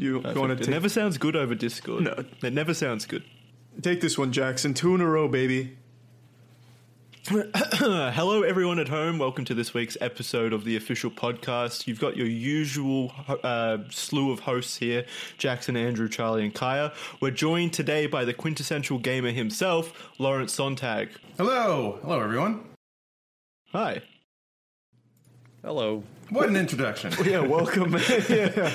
You, you want to It take, never sounds good over Discord. No. It never sounds good. take this one, Jackson? Two in a row, baby. Hello, everyone at home. Welcome to this week's episode of the official podcast. You've got your usual uh, slew of hosts here Jackson, Andrew, Charlie, and Kaya. We're joined today by the quintessential gamer himself, Lawrence Sonntag. Hello, hello everyone. Hi. Hello. What an introduction. Yeah, welcome. yeah.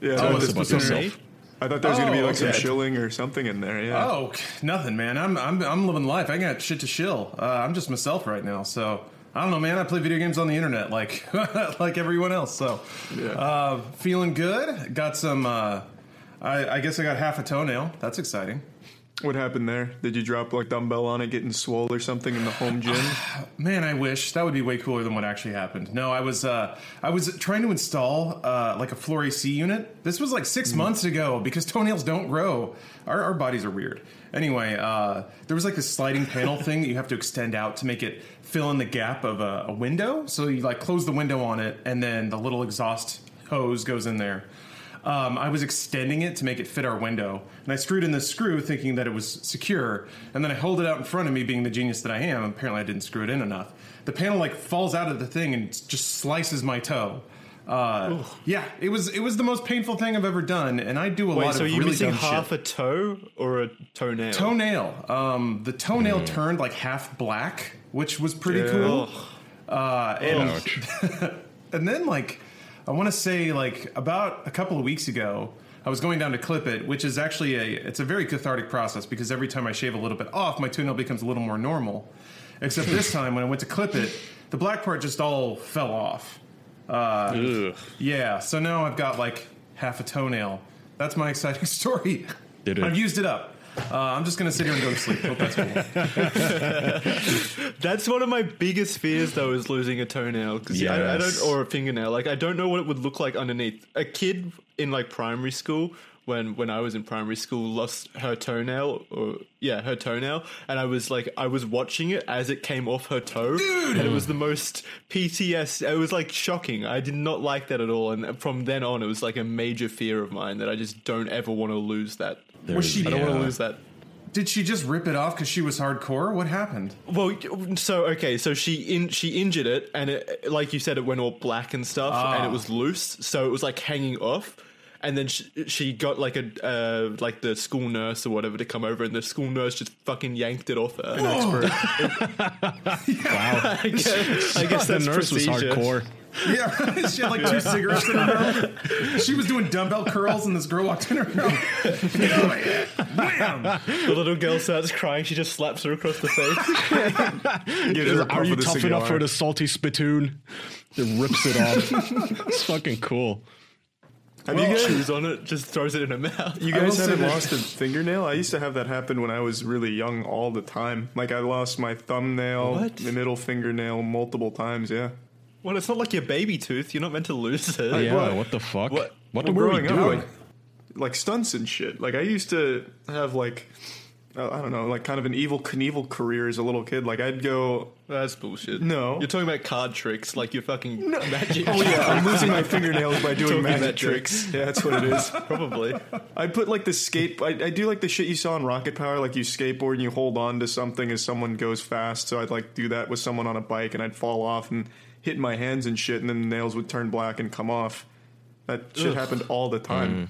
Yeah, Tell I us thought about yourself. I thought there was going to be Oh, like some shilling or something in there. Yeah. Oh, nothing, man. I'm I'm I'm living life. I got shit to shill. Uh, I'm just myself right now. So I don't know, man. I play video games on the internet like like everyone else. So Yeah. uh, feeling good. Got some. Uh, I, I guess I got half a toenail. That's exciting. What happened there? Did you drop like dumbbell on it, getting swole or something in the home gym? Man, I wish that would be way cooler than what actually happened. No, I was uh, I was trying to install uh, like a floor AC unit. This was like six months ago because toenails don't grow. Our, our bodies are weird. Anyway, uh, there was like this sliding panel thing that you have to extend out to make it fill in the gap of a, a window. So you like close the window on it, and then the little exhaust hose goes in there. Um, I was extending it to make it fit our window, and I screwed in this screw thinking that it was secure, and then I hold it out in front of me, being the genius that I am. Apparently, I didn't screw it in enough. The panel like falls out of the thing and just slices my toe. Uh, yeah, it was it was the most painful thing I've ever done, and I do a Wait, lot so of really missing dumb half shit. a toe or a toenail? toenail. Um, the toenail turned like half black, which was pretty cool. Uh, and and then like I want to say like about a couple of weeks ago, I was going down to clip it, which is actually a it's a very cathartic process because every time I shave a little bit off, my toenail becomes a little more normal. Except this time when I went to clip it, the black part just all fell off. Uh, yeah, so now I've got like half a toenail. That's my exciting story. I've used it up. Uh, I'm just gonna sit here and go to sleep. Hope that's cool. That's one of my biggest fears, though, is losing a toenail. Because I, I don't, or a fingernail. Like I don't know what it would look like underneath. A kid in like primary school, when when I was in primary school, lost her toenail, or yeah, her toenail, and I was like, I was watching it as it came off her toe, and it was the most PTS. It was like shocking. I did not like that at all, and from then on, it was like a major fear of mine that I just don't ever want to lose that. Was she? I don't want to lose that. Did she just rip it off because she was hardcore? What happened? Well, so okay, so she in she injured it, and it, like you said, it went all black and stuff, and it ah. was loose, so it was like hanging off. And then she, she got like a uh, like the school nurse or whatever to come over, and the school nurse just fucking yanked it off her. Wow. I guess, I guess the that's nurse was hardcore. Yeah, she had like two cigarettes in her mouth. She was doing dumbbell curls, and this girl walked in her room. Get over here! Wham! The little girl starts crying. She just slaps her across the face. Get her Are you of the tough cigar. enough for the salty spittoon? It rips it off. it's fucking cool. Have you guys, Shoes on it, just throws it in her mouth. you guys haven't lost a fingernail? I used to have that happen when I was really young all the time. Like I lost my thumbnail, What? the middle fingernail multiple times. Yeah. Well, it's not like your baby tooth. You're not meant to lose it. yeah, what? what? the fuck? What? What Well, were we growing up, doing? like, like stunts and shit. Like I used to have like Uh, I don't know, like kind of an Evel Knievel career as a little kid. Like I'd go, That's bullshit. No. You're talking about card tricks, like you're fucking magic. oh yeah, I'm losing my fingernails by doing Talking magic tricks. tricks. Yeah, that's what it is. Probably. I put like the skate. I, I do like the shit you saw in Rocket Power. Like you skateboard and you hold on to something as someone goes fast. So I'd like do that with someone on a bike, and I'd fall off and hit my hands and shit, and then the nails would turn black and come off. That shit Ugh. happened all the time. Mm.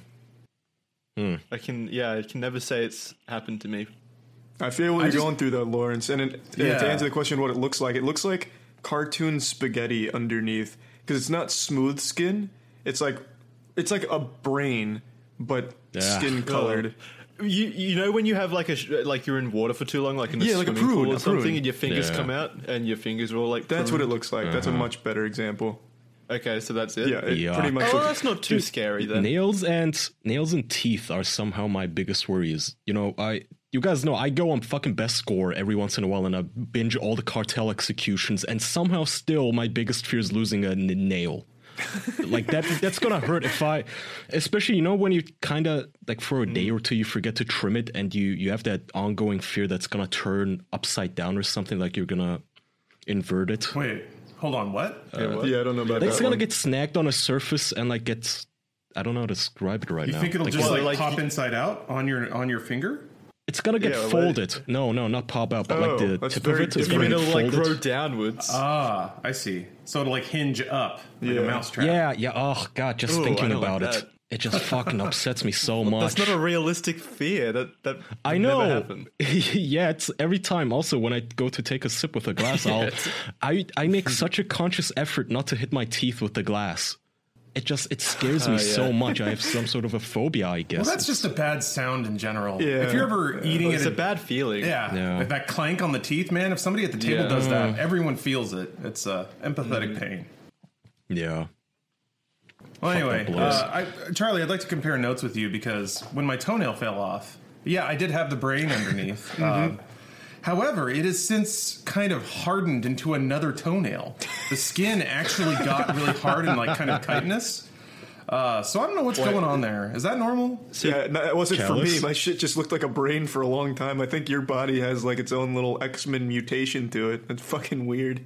I can, yeah, I can never say it's happened to me. I feel what I you're just- going through though, Lawrence. And it, Yeah. to answer the question, what it looks like, it looks like cartoon spaghetti underneath because it's not smooth skin. It's like it's like a brain, but Yeah. skin colored. You you know when you have like a sh- like you're in water for too long, like in a Yeah, like a swimming prune, pool or something, prune. and your fingers Yeah. come out and your fingers are all like That's what it looks like. That's a uh-huh. much better example. Okay, so that's it. Yeah, it Yeah. pretty much. Oh, that's not too scary then. Nails and nails and teeth are somehow my biggest worries. You know, I you guys know I go on fucking Best Gore every once in a while and I binge all the cartel executions and somehow still my biggest fear is losing a n- nail. like that that's gonna hurt if I especially you know when you kinda like for a mm. day or two you forget to trim it and you you have that ongoing fear that's gonna turn upside down or something like you're gonna invert it. Wait, hold on. What? yeah, I don't know about It's that. gonna one. get snagged on a surface and like gets I don't know how to describe it right You now. You think it'll Like, just well, like, like- pop inside out on your on your finger? It's gonna get Yeah, well, folded. No, no, not pop out, but Oh, like the tip of it is gonna mean get it'll like grow downwards? Ah, I see. So it'll like hinge up like Yeah. a mousetrap. yeah, yeah. Oh god, just Ooh, thinking don't like about it, that. It just fucking upsets me so much. That's not a realistic fear. That that I know. Never happen. yeah, it's every time. Also, when I go to take a sip with a glass, I'll, Yes. I I make such a conscious effort not to hit my teeth with the glass. It just it scares me Oh, so much. I have some sort of a phobia, I guess. Well, that's just a bad sound in general. Yeah. If you're ever eating It's it, a bad feeling. yeah, Yeah. With that clank on the teeth, man. If somebody at the table Yeah. does that, everyone feels it. It's uh, empathetic pain. yeah. Well, anyway, uh, I, Charlie, I'd like to compare notes with you because when my toenail fell off, yeah, I did have the brain underneath. Um, however, it has since kind of hardened into another toenail. The skin actually got really hard and like kind of chitinous. Uh, so I don't know what's going on there. Is that normal? Yeah, no, it wasn't for me. My shit just looked like a brain for a long time. I think your body has like its own little X Men mutation to it. It's fucking weird.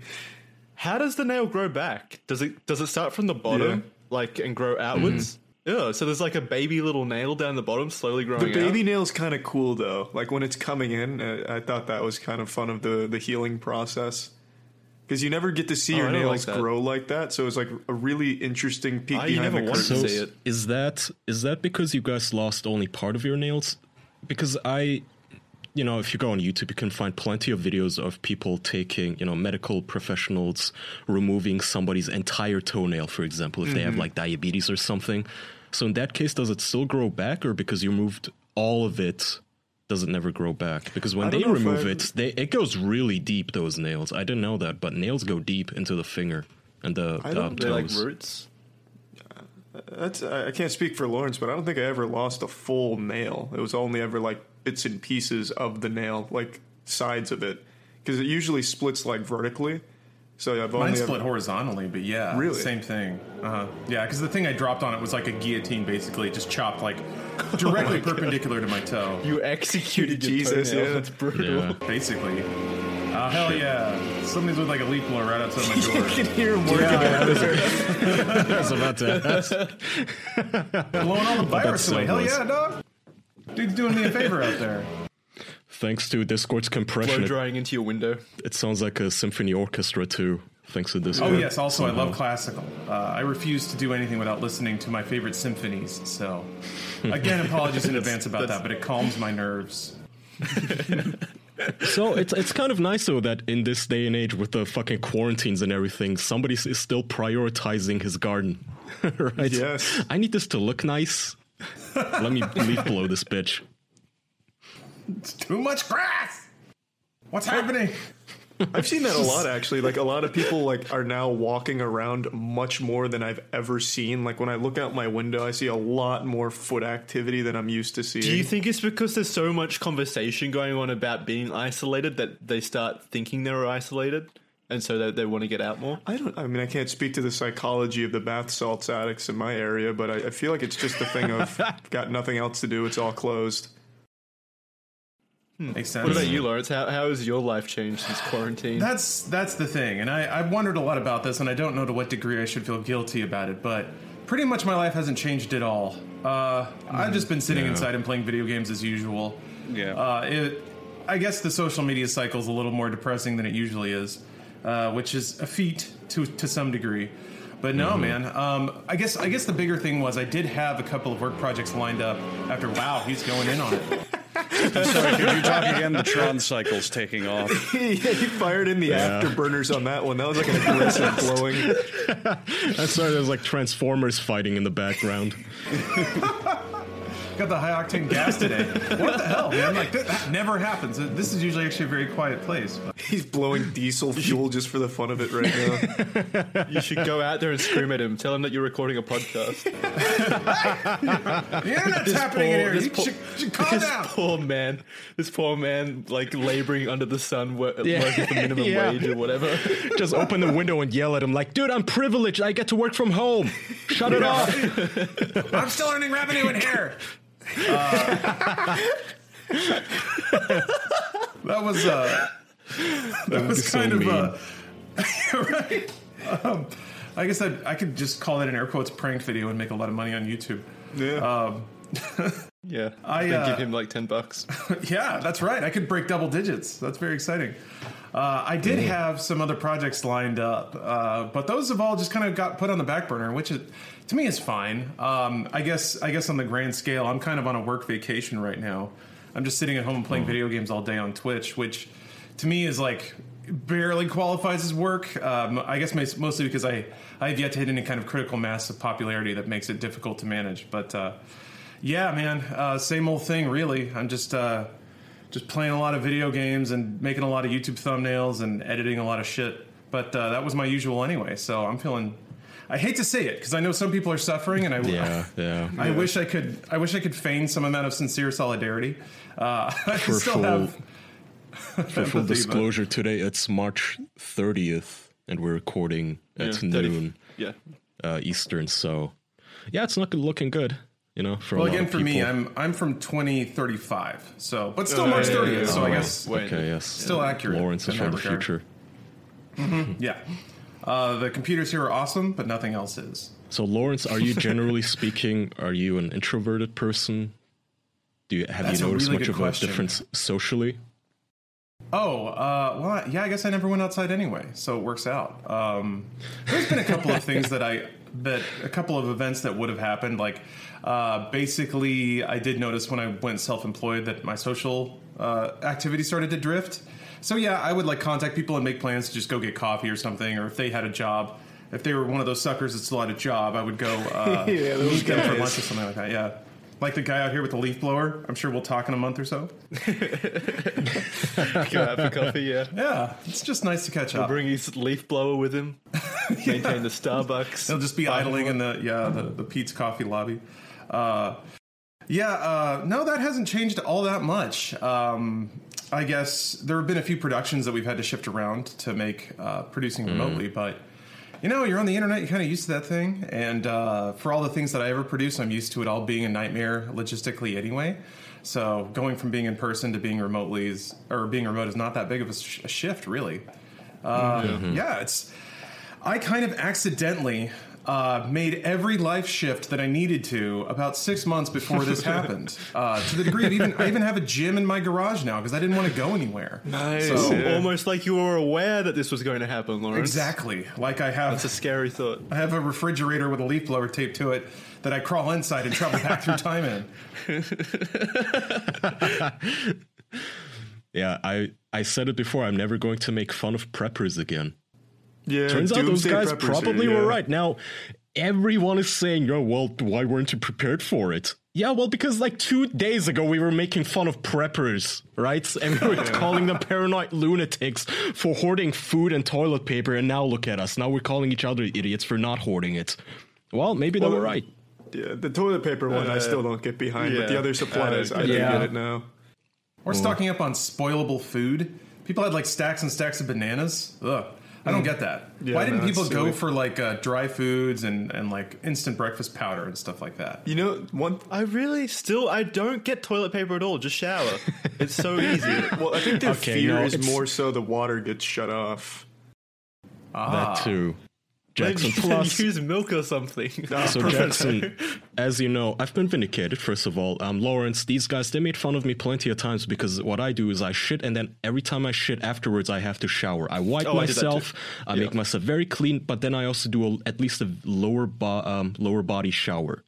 How does the nail grow back? Does it does it start from the bottom, Yeah. Like and grow outwards? Yeah. So there's like a baby little nail down the bottom, slowly growing The baby out. nail's kind of cool though. Like when it's coming in, uh, I thought that was kind of fun of the the healing process. Because you never get to see Oh, your I don't like nails grow like that, so it's like a really interesting peek you behind never the to curtain. see it. Is that is that because you guys lost only part of your nails? Because I, you know, if you go on YouTube, you can find plenty of videos of people taking, you know, medical professionals removing somebody's entire toenail, for example, if they have mm-hmm. like diabetes or something. So in that case, does it still grow back, or because you removed all of it, does it never grow back? Because when they remove I've- it, they it goes really deep. Those nails, I didn't know that, but nails go deep into the finger and the I don't- They're like roots. That's I I can't speak for Lawrence, but I don't think I ever lost a full nail. It was only ever like bits and pieces of the nail, like sides of it, because it usually splits like vertically. So I've Mine only split ever, horizontally, but yeah, Really? same thing. Uh-huh. Yeah, because the thing I dropped on it was like a guillotine, basically, It just chopped like directly perpendicular to my toe. You executed Jesus, toenail. yeah. That's brutal. Yeah. Basically. Uh, hell yeah. Somebody's with like a leaf blower right outside my door. I can hear him working Yeah. out there. I was about to ask. Blowing all the virus so away. Hell yeah, dog. Dude's doing me a favor out there. Thanks to Discord's Blow compression, it, drying into your window. it sounds like a symphony orchestra too. Thanks to Discord. Oh, yes. Also, I love classical. Uh, I refuse to do anything without listening to my favorite symphonies. So, again, apologies in advance about that, but it calms my nerves. So it's it's kind of nice though that in this day and age with the fucking quarantines and everything, somebody is still prioritizing his garden. right? Yes. I need this to look nice. Let me leaf blow this bitch. It's too much grass. What's happening? I've seen that a lot actually. Like a lot of people like are now walking around much more than I've ever seen. Like when I look out my window, I see a lot more foot activity than I'm used to seeing. Do you think it's because there's so much conversation going on about being isolated that they start thinking they're isolated, and so they, they want to get out more? I don't. I mean, I can't speak to the psychology of the bath salts addicts in my area, but I, I feel like it's just a thing of got nothing else to do. It's all closed. Makes sense. What about you, Lawrence? How, how has your life changed since quarantine? That's that's the thing, and I, I've wondered a lot about this, and I don't know to what degree I should feel guilty about it, but pretty much my life hasn't changed at all. Uh, I've just been sitting inside and playing video games as usual. Yeah. Uh, it, I guess the social media cycle is a little more depressing than it usually is, uh, which is a feat to to some degree. But no, man. Um, I guess I guess the bigger thing was I did have a couple of work projects lined up. After wow, he's going in on it. Sorry, could you talk again? The Tron cycle's taking off. yeah, he fired in the afterburners on that one. That was like an aggressive blowing. I saw there's like Transformers fighting in the background. Got the high octane gas today. What the hell, man? Like that, that never happens. This is usually actually a very quiet place. but- He's blowing diesel fuel just for the fun of it right now. You should go out there and scream at him. Tell him that you're recording a podcast. The internet's happening in here. this You poor- should, should calm this down. poor man, this poor man, like laboring under the sun, wor- Yeah. working for minimum Yeah. wage or whatever. Just open the window and yell at him like, dude, I'm privileged. I get to work from home. Shut it off. I'm still earning revenue in here. Uh, that was uh, that was so kind of mean. uh, right. Um, I guess I, I could just call that an air quotes prank video and make a lot of money on YouTube. Yeah. Yeah, I, then uh, give him like ten bucks. Yeah, that's right. I could break double digits. That's very exciting. Uh, I did have some other projects lined up, uh, but those have all just kind of got put on the back burner, which is, to me it's fine. Um, I guess I guess on the grand scale, I'm kind of on a work vacation right now. I'm just sitting at home and playing video games all day on Twitch, which to me is like barely qualifies as work. Um, I guess mostly because I I have yet to hit any kind of critical mass of popularity that makes it difficult to manage. But uh, yeah, man, uh, same old thing. Really, I'm just uh, just playing a lot of video games and making a lot of YouTube thumbnails and editing a lot of shit. But uh, that was my usual anyway, so I'm feeling. I hate to say it because I know some people are suffering, and I Yeah, yeah. I wish I could. I wish I could feign some amount of sincere solidarity. Uh, I For still full- have. For full disclosure, today it's March 30th, and we're recording at Yeah, 30 noon Yeah, uh, Eastern. So, yeah, it's not looking good. You know, for Well, a lot again, of for me. I'm I'm from 2035, so but still Oh, March 30th. yeah, yeah. So I Oh, guess wait. okay. Yes, still accurate. Lawrence is in from that the regard. future. Yeah. Uh, the computers here are awesome, but nothing else is. So, Lawrence, are you generally speaking? Are you an introverted person? Do you have That's you noticed really much of question. a difference socially? Oh, uh, well, yeah, I guess I never went outside anyway, so it works out. Um, there's been a couple of things that I that a couple of events that would have happened. Like, uh, basically, I did notice when I went self-employed that my social uh, activity started to drift. So yeah, I would like contact people and make plans to just go get coffee or something, or if they had a job. If they were one of those suckers that still had a job, I would go uh, Yeah, those meet them for guys. lunch or something like that. Yeah, like the guy out here with the leaf blower. I'm sure we'll talk in a month or so. go out for coffee. Yeah, Yeah, it's just nice to catch up. bring his leaf blower with him. Maintain the Starbucks. He'll just be idling in the yeah the, the Peet's Coffee lobby. Uh, yeah, uh, no, that hasn't changed all that much. Um, I guess there have been a few productions that we've had to shift around to make uh, producing remotely, but you know, you're on the internet, you're kind of used to that thing. And uh, for all the things that I ever produce, I'm used to it all being a nightmare logistically anyway. So going from being in person to being remotely is, or being remote is not that big of a, sh- a shift, really. Uh, yeah, it's. I kind of accidentally uh, made every life shift that I needed to about six months before this happened. Uh, to the degree of even I even have a gym in my garage now because I didn't want to go anywhere. Nice. So- yeah. Almost like you were aware that this was going to happen, Lawrence. Exactly. Like I have It's a scary thought. I have a refrigerator with a leaf blower taped to it that I crawl inside and travel back through time in. Yeah, I I said it before. I'm never going to make fun of preppers again. Yeah, Turns out those guys preppers here, probably yeah. were right. Now, everyone is saying, "Oh, well, why weren't you prepared for it?" Yeah, well, because like two days ago we were making fun of preppers, right? And we were calling them paranoid lunatics for hoarding food and toilet paper, and now look at us. Now we're calling each other idiots for not hoarding it. Well, maybe they were right. Yeah, the toilet paper one I Uh, still don't get behind, but the other supplies I I don't do get get it. it now. Or stocking up on spoilable food. People had like stacks and stacks of bananas. Ugh. I don't get that. Yeah, Why didn't no, people go silly. for like uh, dry foods and, and like instant breakfast powder and stuff like that? You know, one. I really still I don't get toilet paper at all. Just shower. It's so easy. Well, I think their Okay, fear no, is more so the water gets shut off. Ah. That too. Jackson Maybe Plus. use milk or something. So Jackson, as you know, I've been vindicated. First of all, um, Lawrence, these guys they made fun of me plenty of times because what I do is I shit, and then every time I shit afterwards, I have to shower. I wipe Oh, I did that myself, too. I, make myself very clean, but then I also do a, at least a lower bo- um, lower body shower.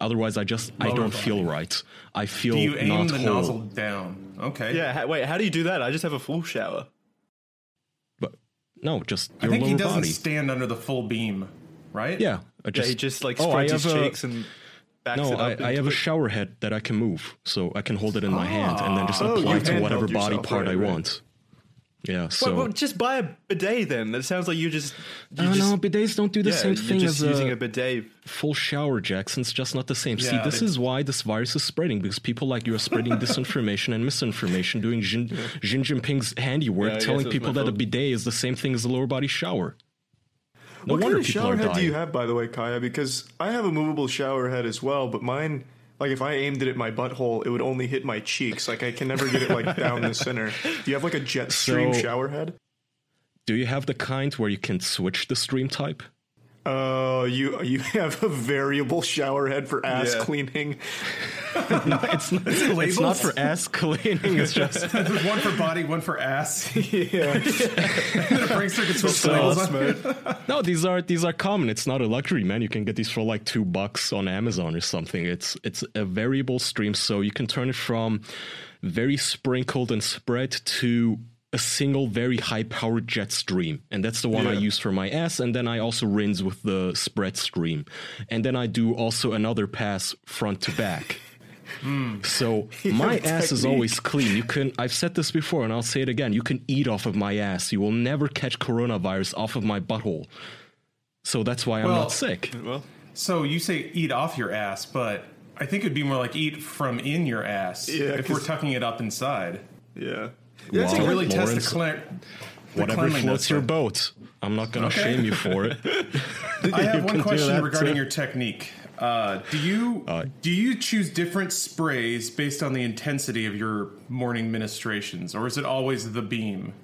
Otherwise, I just I don't body. feel right. I feel Do you aim not the whole. nozzle down? Okay. Yeah. ha- Wait. How do you do that? I just have a full shower. But no, just your I think lower he doesn't body. stand under the full beam, right? yeah, I Yeah, just he just like oh, spreads his have a- cheeks and backs No, it up. I, I into have a it. shower head that I can move, so I can hold it in my hand and then just Oh, apply you to whatever body yourself, part right, I right. want. Yeah, so well, well, just buy a bidet then. That sounds like you just. You Oh, just no, bidets don't do the yeah, same you're thing just as using a a bidet. full shower, Jackson. It's just not the same. See, this is why this virus is spreading because people like you are spreading disinformation and misinformation, doing Xi, Xi Jinping's handiwork, Yeah, telling people that a bidet is the same thing as a lower body shower. No what kind of shower head do you have, by the way, Kaya? Because I have a movable shower head as well, but mine, like if I aimed it at my butthole, it would only hit my cheeks. Like I can never get it like down the center. Do you have like a jet stream So- shower head? Do you have the kind where you can switch the stream type? Oh, you you have a variable shower head for ass Yeah. cleaning. it's, not, it's not for ass cleaning. It's just There's one for body, one for ass. yeah. and then a prankster can switch the labels on. no. These are these are common. It's not a luxury, man. You can get these for like two bucks on Amazon or something. It's it's a variable stream, so you can turn it from very sprinkled and spread to a single very high powered jet stream. And that's the one i use for my ass and then i also rinse with the spread stream. And then i do also another pass front to back. Hmm. So my have ass is always clean. You can i've said this before and i'll say it again. You can eat off of my ass. You will never catch coronavirus off of my butthole. So that's why i'm Well- not sick. Well, So you say eat off your ass, but I think it'd be more like eat from in your ass Yeah, if we're tucking it up inside. Yeah. Wow. To really test Lawrence, the, cle- the whatever floats your boat i'm not gonna Okay. shame you for it I have one question regarding too. your technique. Uh, do you do you choose different sprays based on the intensity of your morning ministrations, or is it always the beam?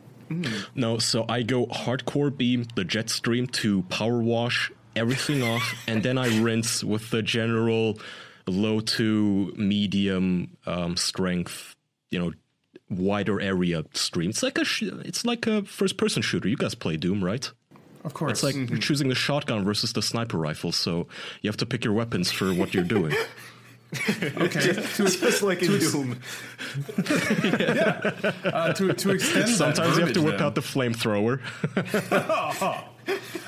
No, so I go hardcore beam, the jet stream to power wash everything off, and then I rinse with the general low to medium um, strength, you know, wider area stream. It's like a sh- it's like a first person shooter. You guys play Doom, right? Of course. It's like you're choosing the shotgun versus the sniper rifle, so you have to pick your weapons for what you're doing. okay. to, Just like in Doom. uh, to, to extend that Sometimes you have to whip then- out the flamethrower.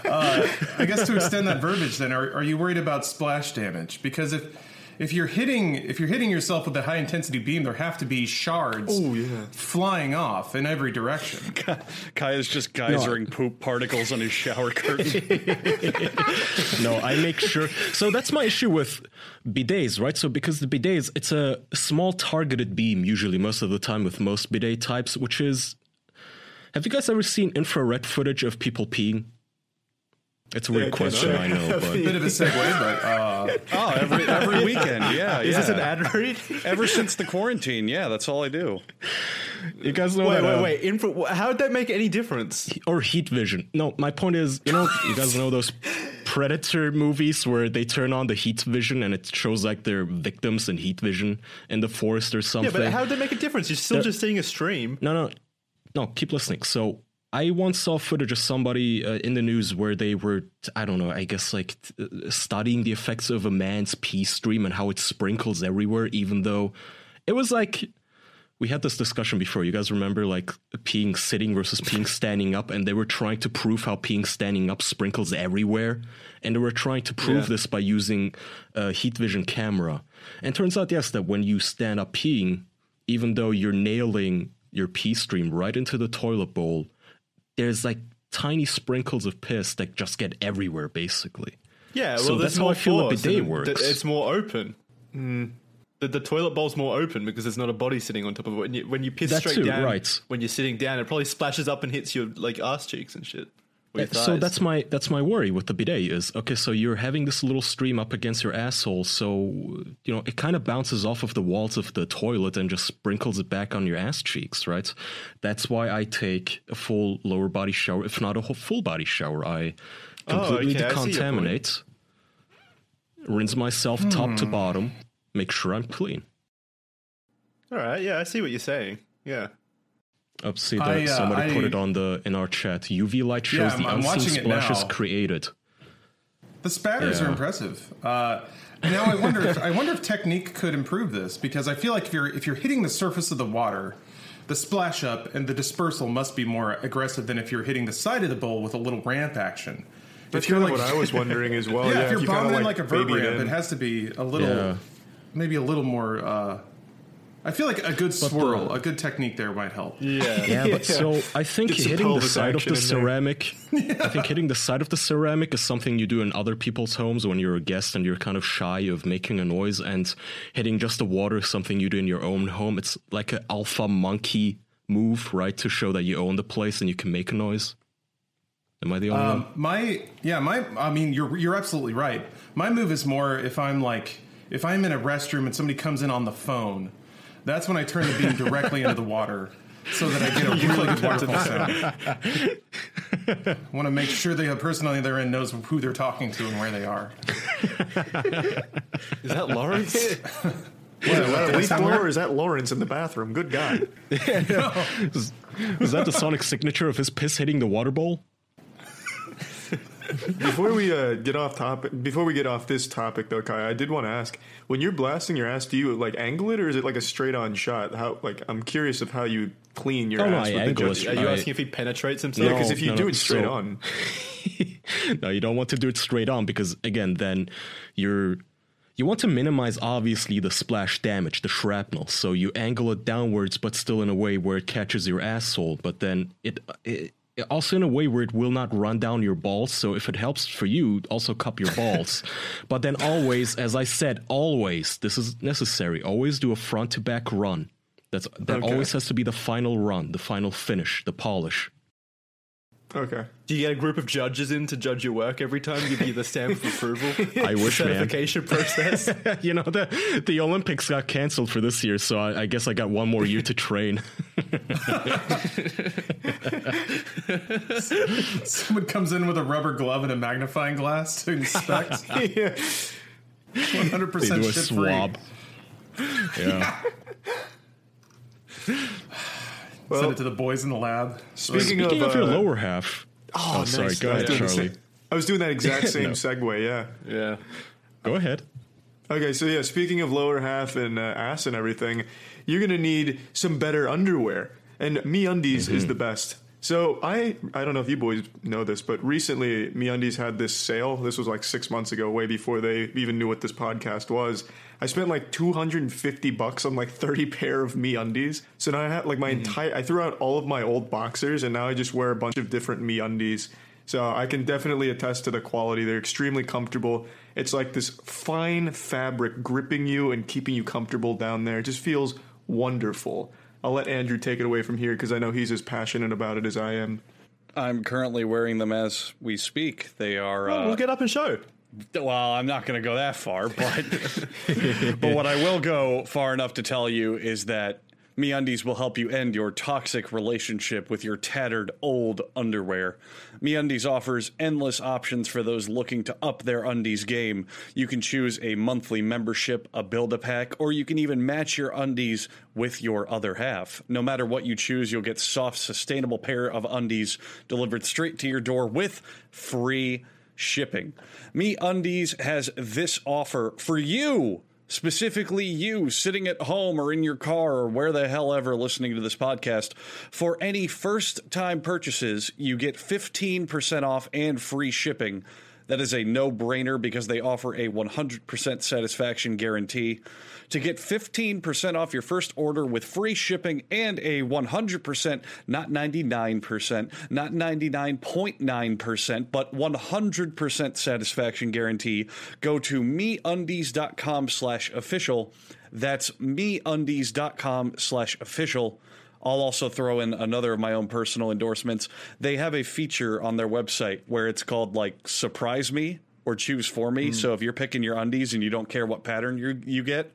I guess to extend that verbiage, then, are, are you worried about splash damage? Because if if you're hitting if you're hitting yourself with a high intensity beam, there have to be shards Oh, yeah. flying off in every direction. Kaya's just geysering poop particles on his shower curtain. no, I make sure. So that's my issue with bidets, right? So because the bidets, it's a small targeted beam usually most of the time with most bidet types, which is. Have you guys ever seen infrared footage of people peeing? It's a weird Yeah, question. I know, but Bit of a segue, but uh, oh, every every weekend, yeah, is yeah. this an ad read? Ever since the quarantine, yeah, that's all I do. you guys know wait, that. wait, uh, wait. Infra- how would that make any difference? Or heat vision. No, my point is, you know, you guys know those Predator movies where they turn on the heat vision and it shows like their victims in heat vision in the forest or something. Yeah, but how would that make a difference? You're still There- just seeing a stream. No, no, no. Keep listening. So I once saw footage of somebody uh, in the news where they were, I don't know, I guess like t- uh, studying the effects of a man's pee stream and how it sprinkles everywhere, even though it was like. We had this discussion before. You guys remember like peeing sitting versus peeing standing up, and they were trying to prove how peeing standing up sprinkles everywhere, and they were trying to prove Yeah. this by using a heat vision camera. And turns out, yes, that when you stand up peeing, even though you're nailing your pee stream right into the toilet bowl, there's like tiny sprinkles of piss that just get everywhere, basically. Yeah, well, So that's how more I feel force bidet works. It's more open. Mm. The, the toilet bowl's more open because there's not a body sitting on top of it. When you, when you piss That straight too, down, right. when you're sitting down, it probably splashes up and hits your like ass cheeks and shit. So that's my that's my worry with the bidet is okay. So you're having this little stream up against your asshole, so you know it kind of bounces off of the walls of the toilet and just sprinkles it back on your ass cheeks, right? That's why I take a full lower body shower, if not a whole full body shower. I oh, completely okay, I your point. decontaminate, rinse myself top to hmm. bottom, make sure I'm clean. all right. Yeah, I see what you're saying. Yeah. Up, see that I, uh, somebody put it on the in our chat. UV light shows Yeah, the I'm- I'm unseen watching it splashes created. The spatters are impressive. Uh, now I wonder if I wonder if technique could improve this because I feel like if you're if you're hitting the surface of the water, the splash up and the dispersal must be more aggressive than if you're hitting the side of the bowl with a little ramp action. That's if you're kind of like, what I was wondering as well. yeah, Yeah, if you're you bombing in like a vert baby it ramp, in. it has to be a little, Yeah. maybe a little more. Uh, I feel like a good swirl, a good technique there might help. Yeah. Yeah, but so I think Get hitting the side of the in there. ceramic, I think hitting the side of the ceramic is something you do in other people's homes when you're a guest and you're kind of shy of making a noise, and hitting just the water is something you do in your own home. It's like an alpha monkey move, right, to show that you own the place and you can make a noise. Am I the only one? Um, my yeah, my I mean you're you're absolutely right. My move is more if I'm like if I'm in a restroom and somebody comes in on the phone, that's when I turn the beam directly into the water so that I get a really good waterfall sound. I want to make sure the person on the other end knows who they're talking to and where they are. Is that Lawrence? Is that a or is that Lawrence in the bathroom? Good guy. Is, is that the sonic signature of his piss hitting the water bowl? Before we uh, get off topic, before we get off this topic though, Kai, I did want to ask: when you're blasting your ass, do you like angle it or is it like a straight on shot? How like I'm curious of how you clean your Oh, ass I with angle the it. judge. Are you asking if he penetrates himself? Yeah, because No, if you no, do no, it straight so- on, no, you don't want to do it straight on because again, then you're you want to minimize obviously the splash damage, the shrapnel. So you angle it downwards, but still in a way where it catches your asshole. But then it, it also in a way where it will not run down your balls. So if it helps for you, also cup your balls. but then always, as I said, always this is necessary. Always do a front to back run. That's that Okay. always has to be the final run, the final finish, the polish. Okay. Do you get a group of judges in to judge your work every time? Give you the stamp of approval? I wish, man. Certification process? you know the the Olympics got canceled for this year, so I, I guess I got one more year to train. Someone comes in with a rubber glove and a magnifying glass to inspect. yeah. 100% They do a shit swab. Yeah, Well, Send it to the boys in the lab. speaking, speaking of, uh, your lower half. oh, sorry, nice. go I was ahead, doing Charlie. same- I was doing that exact same No. segue. Yeah. yeah. Go ahead. Okay, so yeah, speaking of lower half and uh, ass and everything, you're gonna need some better underwear, and Me Undies is the best. So I I don't know if you boys know this, but recently Me Undies had this sale. This was like six months ago, way before they even knew what this podcast was. I spent like 250 bucks on like 30 pair of Me Undies. So now I have like my entire I threw out all of my old boxers, and now I just wear a bunch of different Me Undies. So I can definitely attest to the quality. They're extremely comfortable. It's like this fine fabric gripping you and keeping you comfortable down there. It just feels wonderful. I'll let Andrew take it away from here because I know he's as passionate about it as I am. I'm currently wearing them as we speak. They are. Oh, Uh, we'll get up and show. Well, I'm not going to go that far, but but what I will go far enough to tell you is that MeUndies will help you end your toxic relationship with your tattered old underwear. MeUndies offers endless options for those looking to up their undies game. You can choose a monthly membership, a build-a-pack, or you can even match your undies with your other half. No matter what you choose, you'll get soft, sustainable pair of undies delivered straight to your door with free shipping. Me Undies has this offer for you. Specifically, you sitting at home or in your car or where the hell ever listening to this podcast. For any first time purchases, you get 15% off and free shipping. That is a no brainer because they offer a 100% satisfaction guarantee. To get 15% off your first order with free shipping and a 100%, not 99%, not 99.9%, but 100% satisfaction guarantee, go to meundies.com slash official. That's meundies.com slash official. I'll also throw in another of my own personal endorsements. They have a feature on their website where it's called like surprise me or choose for me. Hmm. So if you're picking your undies and you don't care what pattern you you get,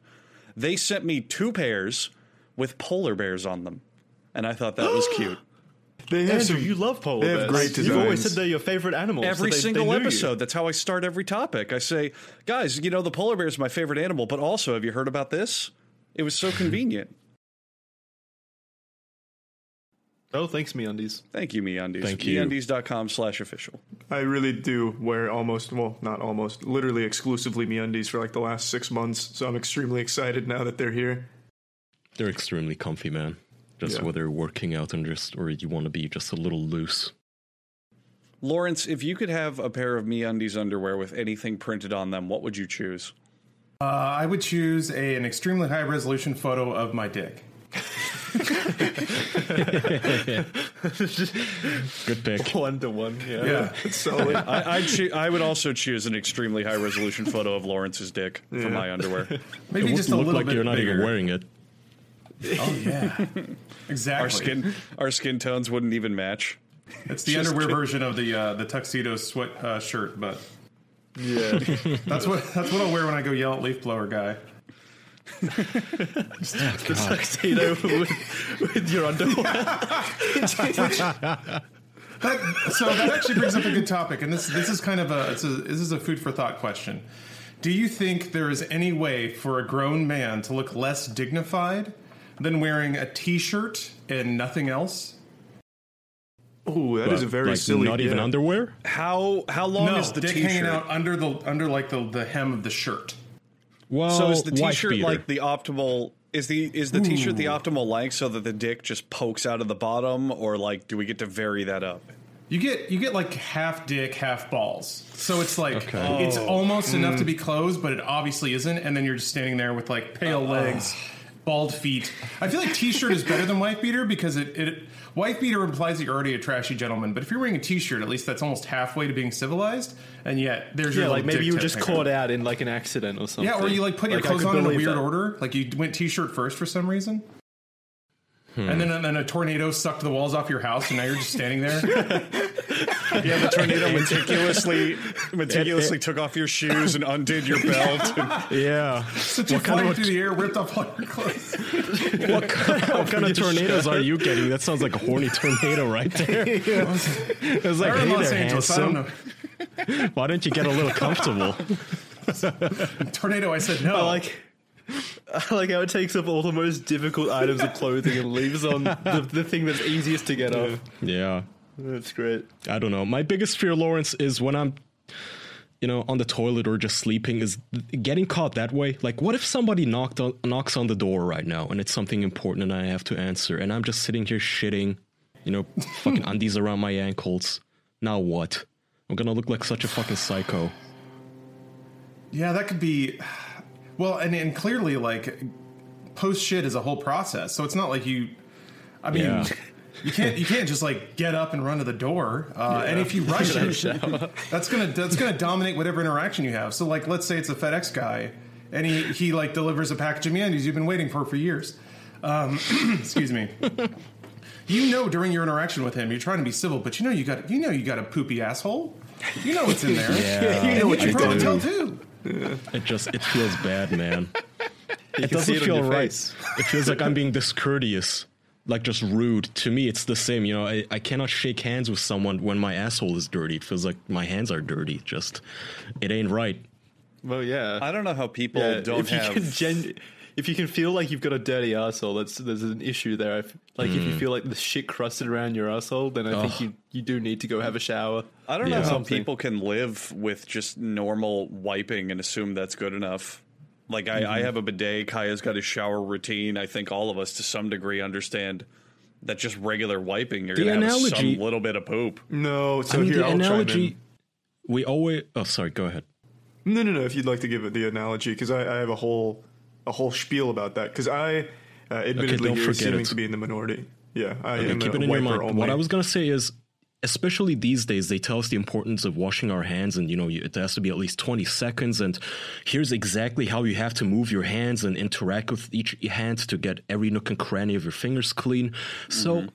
they sent me two pairs with polar bears on them. And I thought that was cute. They have Andrew, some, you love polar they have bears. great You've always said they're your favorite animals. Every so they- they single you. episode. That's how I start every topic. I say, guys, you know, the polar bear is my favorite animal, but also, have you heard about this? It was so convenient. Oh, thanks, me undies. Thank you, MeUndies. Thank you. MeUndies.com slash official. I really do wear almost, well, not almost, literally exclusively Me Undies for like the last six months. So I'm extremely excited now that they're here. They're extremely comfy, man. Just Yeah. whether you're working out and just or you want to be just a little loose. Lawrence, if you could have a pair of MeUndies underwear with anything printed on them, what would you choose? Uh, I would choose a, an extremely high resolution photo of my dick. Good pick. One to one. Yeah. Yeah. Solid. I, I'd choo- I would also choose an extremely high resolution photo of Lawrence's dick for my underwear. Maybe It just would a look little like bit you're not bigger. even wearing it. Oh yeah, exactly. Our skin, our skin tones wouldn't even match. It's the just underwear kidding. version of the uh, the tuxedo sweat uh, shirt, but Yeah. that's what that's what I'll wear when I go yell at leaf blower guy. The tuxedo with, with your underwear. That, so that actually brings up a good topic, and this this is kind of a, it's a this is a food for thought question. Do you think there is any way for a grown man to look less dignified than wearing a T-shirt and nothing else? Ooh, that is a very like, silly. Not even underwear. How how long no, is the dick t-shirt? hanging out under the under like the the hem of the shirt. Well, So is the t-shirt beater. like the optimal? Is the is the t-shirt the optimal length so that the dick just pokes out of the bottom, or like do we get to vary that up? You get you get like half dick, half balls. So it's like Okay. it's oh. almost enough to mm. be closed, but it obviously isn't. And then you're just standing there with like pale legs, bald feet. I feel like t-shirt is better than wife beater because it, it wife beater implies that you're already a trashy gentleman. But if you're wearing a t-shirt, at least that's almost halfway to being civilized. And yet there's Yeah, your like maybe you were just tip caught out in like an accident or something. Yeah, or you like put your Like, I clothes on in a weird that. order. Like you went t-shirt first for some reason. Hmm. And then, and then a tornado sucked the walls off your house, and now you're just standing there. Yeah, the tornado meticulously meticulously took off your shoes and undid your belt. and- yeah. So you What kind flying of- through the air, ripped off all your clothes. what kind, what kind of tornadoes are you getting? That sounds like a horny tornado right there. It's like, Or in hey Los there, Angeles, I don't handsome. know. Why don't you get a little comfortable? Tornado, I said no. I like. I like how it takes up all the most difficult items of clothing and leaves on the, the thing that's easiest to get off. Yeah. That's great. I don't know. My biggest fear, Lawrence, is when I'm, you know, on the toilet or just sleeping, is getting caught that way. Like, what if somebody knocked on, knocks on the door right now and it's something important and I have to answer, and I'm just sitting here shitting, you know, fucking undies around my ankles. Now what? I'm gonna look like such a fucking psycho. yeah, that could be. Well, and, and clearly, like, post shit is a whole process. So it's not like you. I mean, Yeah. you can't you can't just like get up and run to the door. Uh, And if you rush it, that's gonna that's gonna dominate whatever interaction you have. So like, let's say it's a FedEx guy, and he he like delivers a package of MeUndies you've been waiting for for years. Um, excuse me. You know, during your interaction with him, you're trying to be civil, but you know you got you know you got a poopy asshole. You know what's in there. Yeah, you know what I you probably do. tell too. It just it feels bad, man. You it doesn't it feel right. face. It feels like I'm being discourteous, like just rude. To me, it's the same. You know, I, I cannot shake hands with someone when my asshole is dirty. It feels like my hands are dirty. Just, it ain't right. Well, yeah. I don't know how people yeah, don't if you have. can gen- if you can feel like you've got a dirty asshole, that's there's an issue there. If, like if Hmm. you feel like the shit crusted around your asshole, then I think you you do need to go have a shower. I don't know how Something. people can live with just normal wiping and assume that's good enough. Like I, Mm-hmm. I have a bidet. Kaya's got a shower routine. I think all of us, to some degree, understand that just regular wiping, you're The gonna have analogy- some little bit of poop. No, so I mean, here the I'll chime in. analogy. We always. Oh, sorry. Go ahead. No, no, no. If you'd like to give it the analogy, because I, I have a whole a whole spiel about that. Because I, uh, admittedly, don't you're forget seeming it. to be in the minority. Yeah, I Okay, am keep a it in your mind. only. What I was gonna say is, especially these days, they tell us the importance of washing our hands, and you know, it has to be at least twenty seconds. And here's exactly how you have to move your hands and interact with each hand to get every nook and cranny of your fingers clean. So,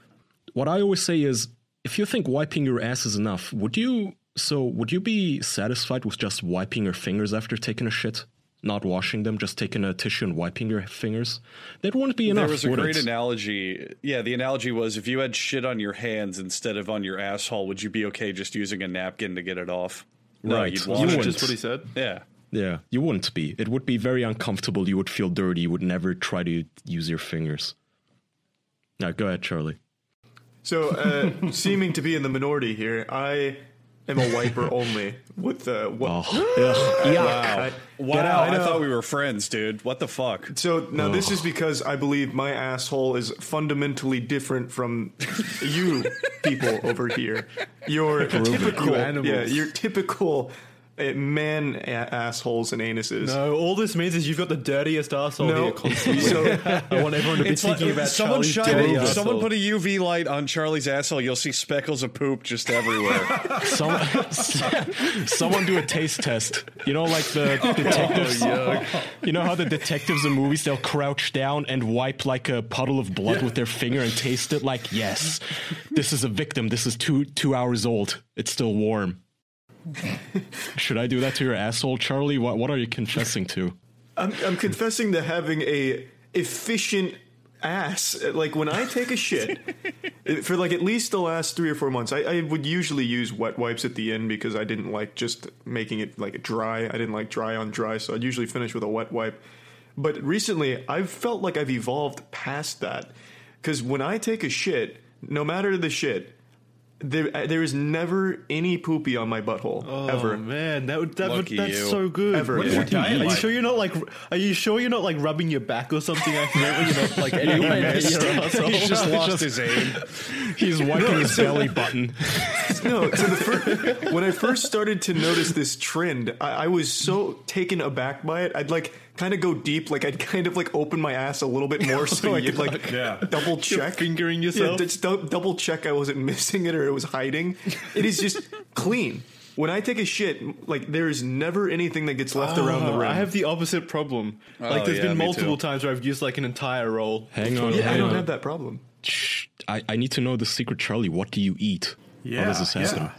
what I always say is, if you think wiping your ass is enough, would you? So, would you be satisfied with just wiping your fingers after taking a shit? Not washing them, just taking a tissue and wiping your fingers. That wouldn't be enough. There was a great it? analogy. Yeah, the analogy was if you had shit on your hands instead of on your asshole, would you be okay just using a napkin to get it off? No, Right. you'd You wash Which it. wouldn't. is what he said. Yeah. Yeah, you wouldn't be. It would be very uncomfortable. You would feel dirty. You would never try to use your fingers. Now, go ahead, Charlie. So, uh, seeming to be in the minority here, I am a wiper only. With the what? Oh, ugh. Wow. wow. I, I thought we were friends, dude. What the fuck? So now this is because I believe my asshole is fundamentally different from you people over here. Your typical, You yeah, your typical uh, man a- assholes and anuses. No, all this means is you've got the dirtiest asshole No. here constantly. So- I want everyone to be It's like, thinking about someone Charlie's shine dirty it, asshole. someone put a UV light on Charlie's asshole. You'll see speckles of poop just everywhere. Some, someone do a taste test. You know, like the detectives. you know how the detectives in movies they'll crouch down and wipe like a puddle of blood with their finger and taste it. Like, yes, this is a victim. This is two two hours old. It's still warm. Should I do that to your asshole, Charlie? What what are you confessing to? I'm, I'm confessing to having a efficient ass. Like when I take a shit, for like at least the last three or four months, I, I would usually use wet wipes at the end because I didn't like just making it like dry. I didn't like dry on dry, so I'd usually finish with a wet wipe. But recently, I've felt like I've evolved past that because when I take a shit, no matter the shit. There, uh, there is never any poopy on my butthole Oh ever. man, that would that would, that's you. so good. Ever. What is your diet Are you sure you're not like? Are you sure you're not like rubbing your back or something accidentally? You're not like anywhere near your asshole. He's just lost his aim. He's wiping his belly button. No, so the fir- when I first started to notice this trend, I, I was so taken aback by it. I'd like kind of go deep, like I'd kind of like open my ass a little bit more, so oh my you'd like Yeah. double check, fingering yeah, yourself? just dou- double check I wasn't missing it or it was hiding. It is just clean. When I take a shit, like there is never anything that gets left around the Oh, rim. I have the opposite problem. Oh, like, there's yeah, been multiple times where I've used like an entire roll. Hang on, yeah, I don't on. have that problem. Shh, I, I need to know the secret, Charlie. What do you eat? Yeah, How does this happen? yeah.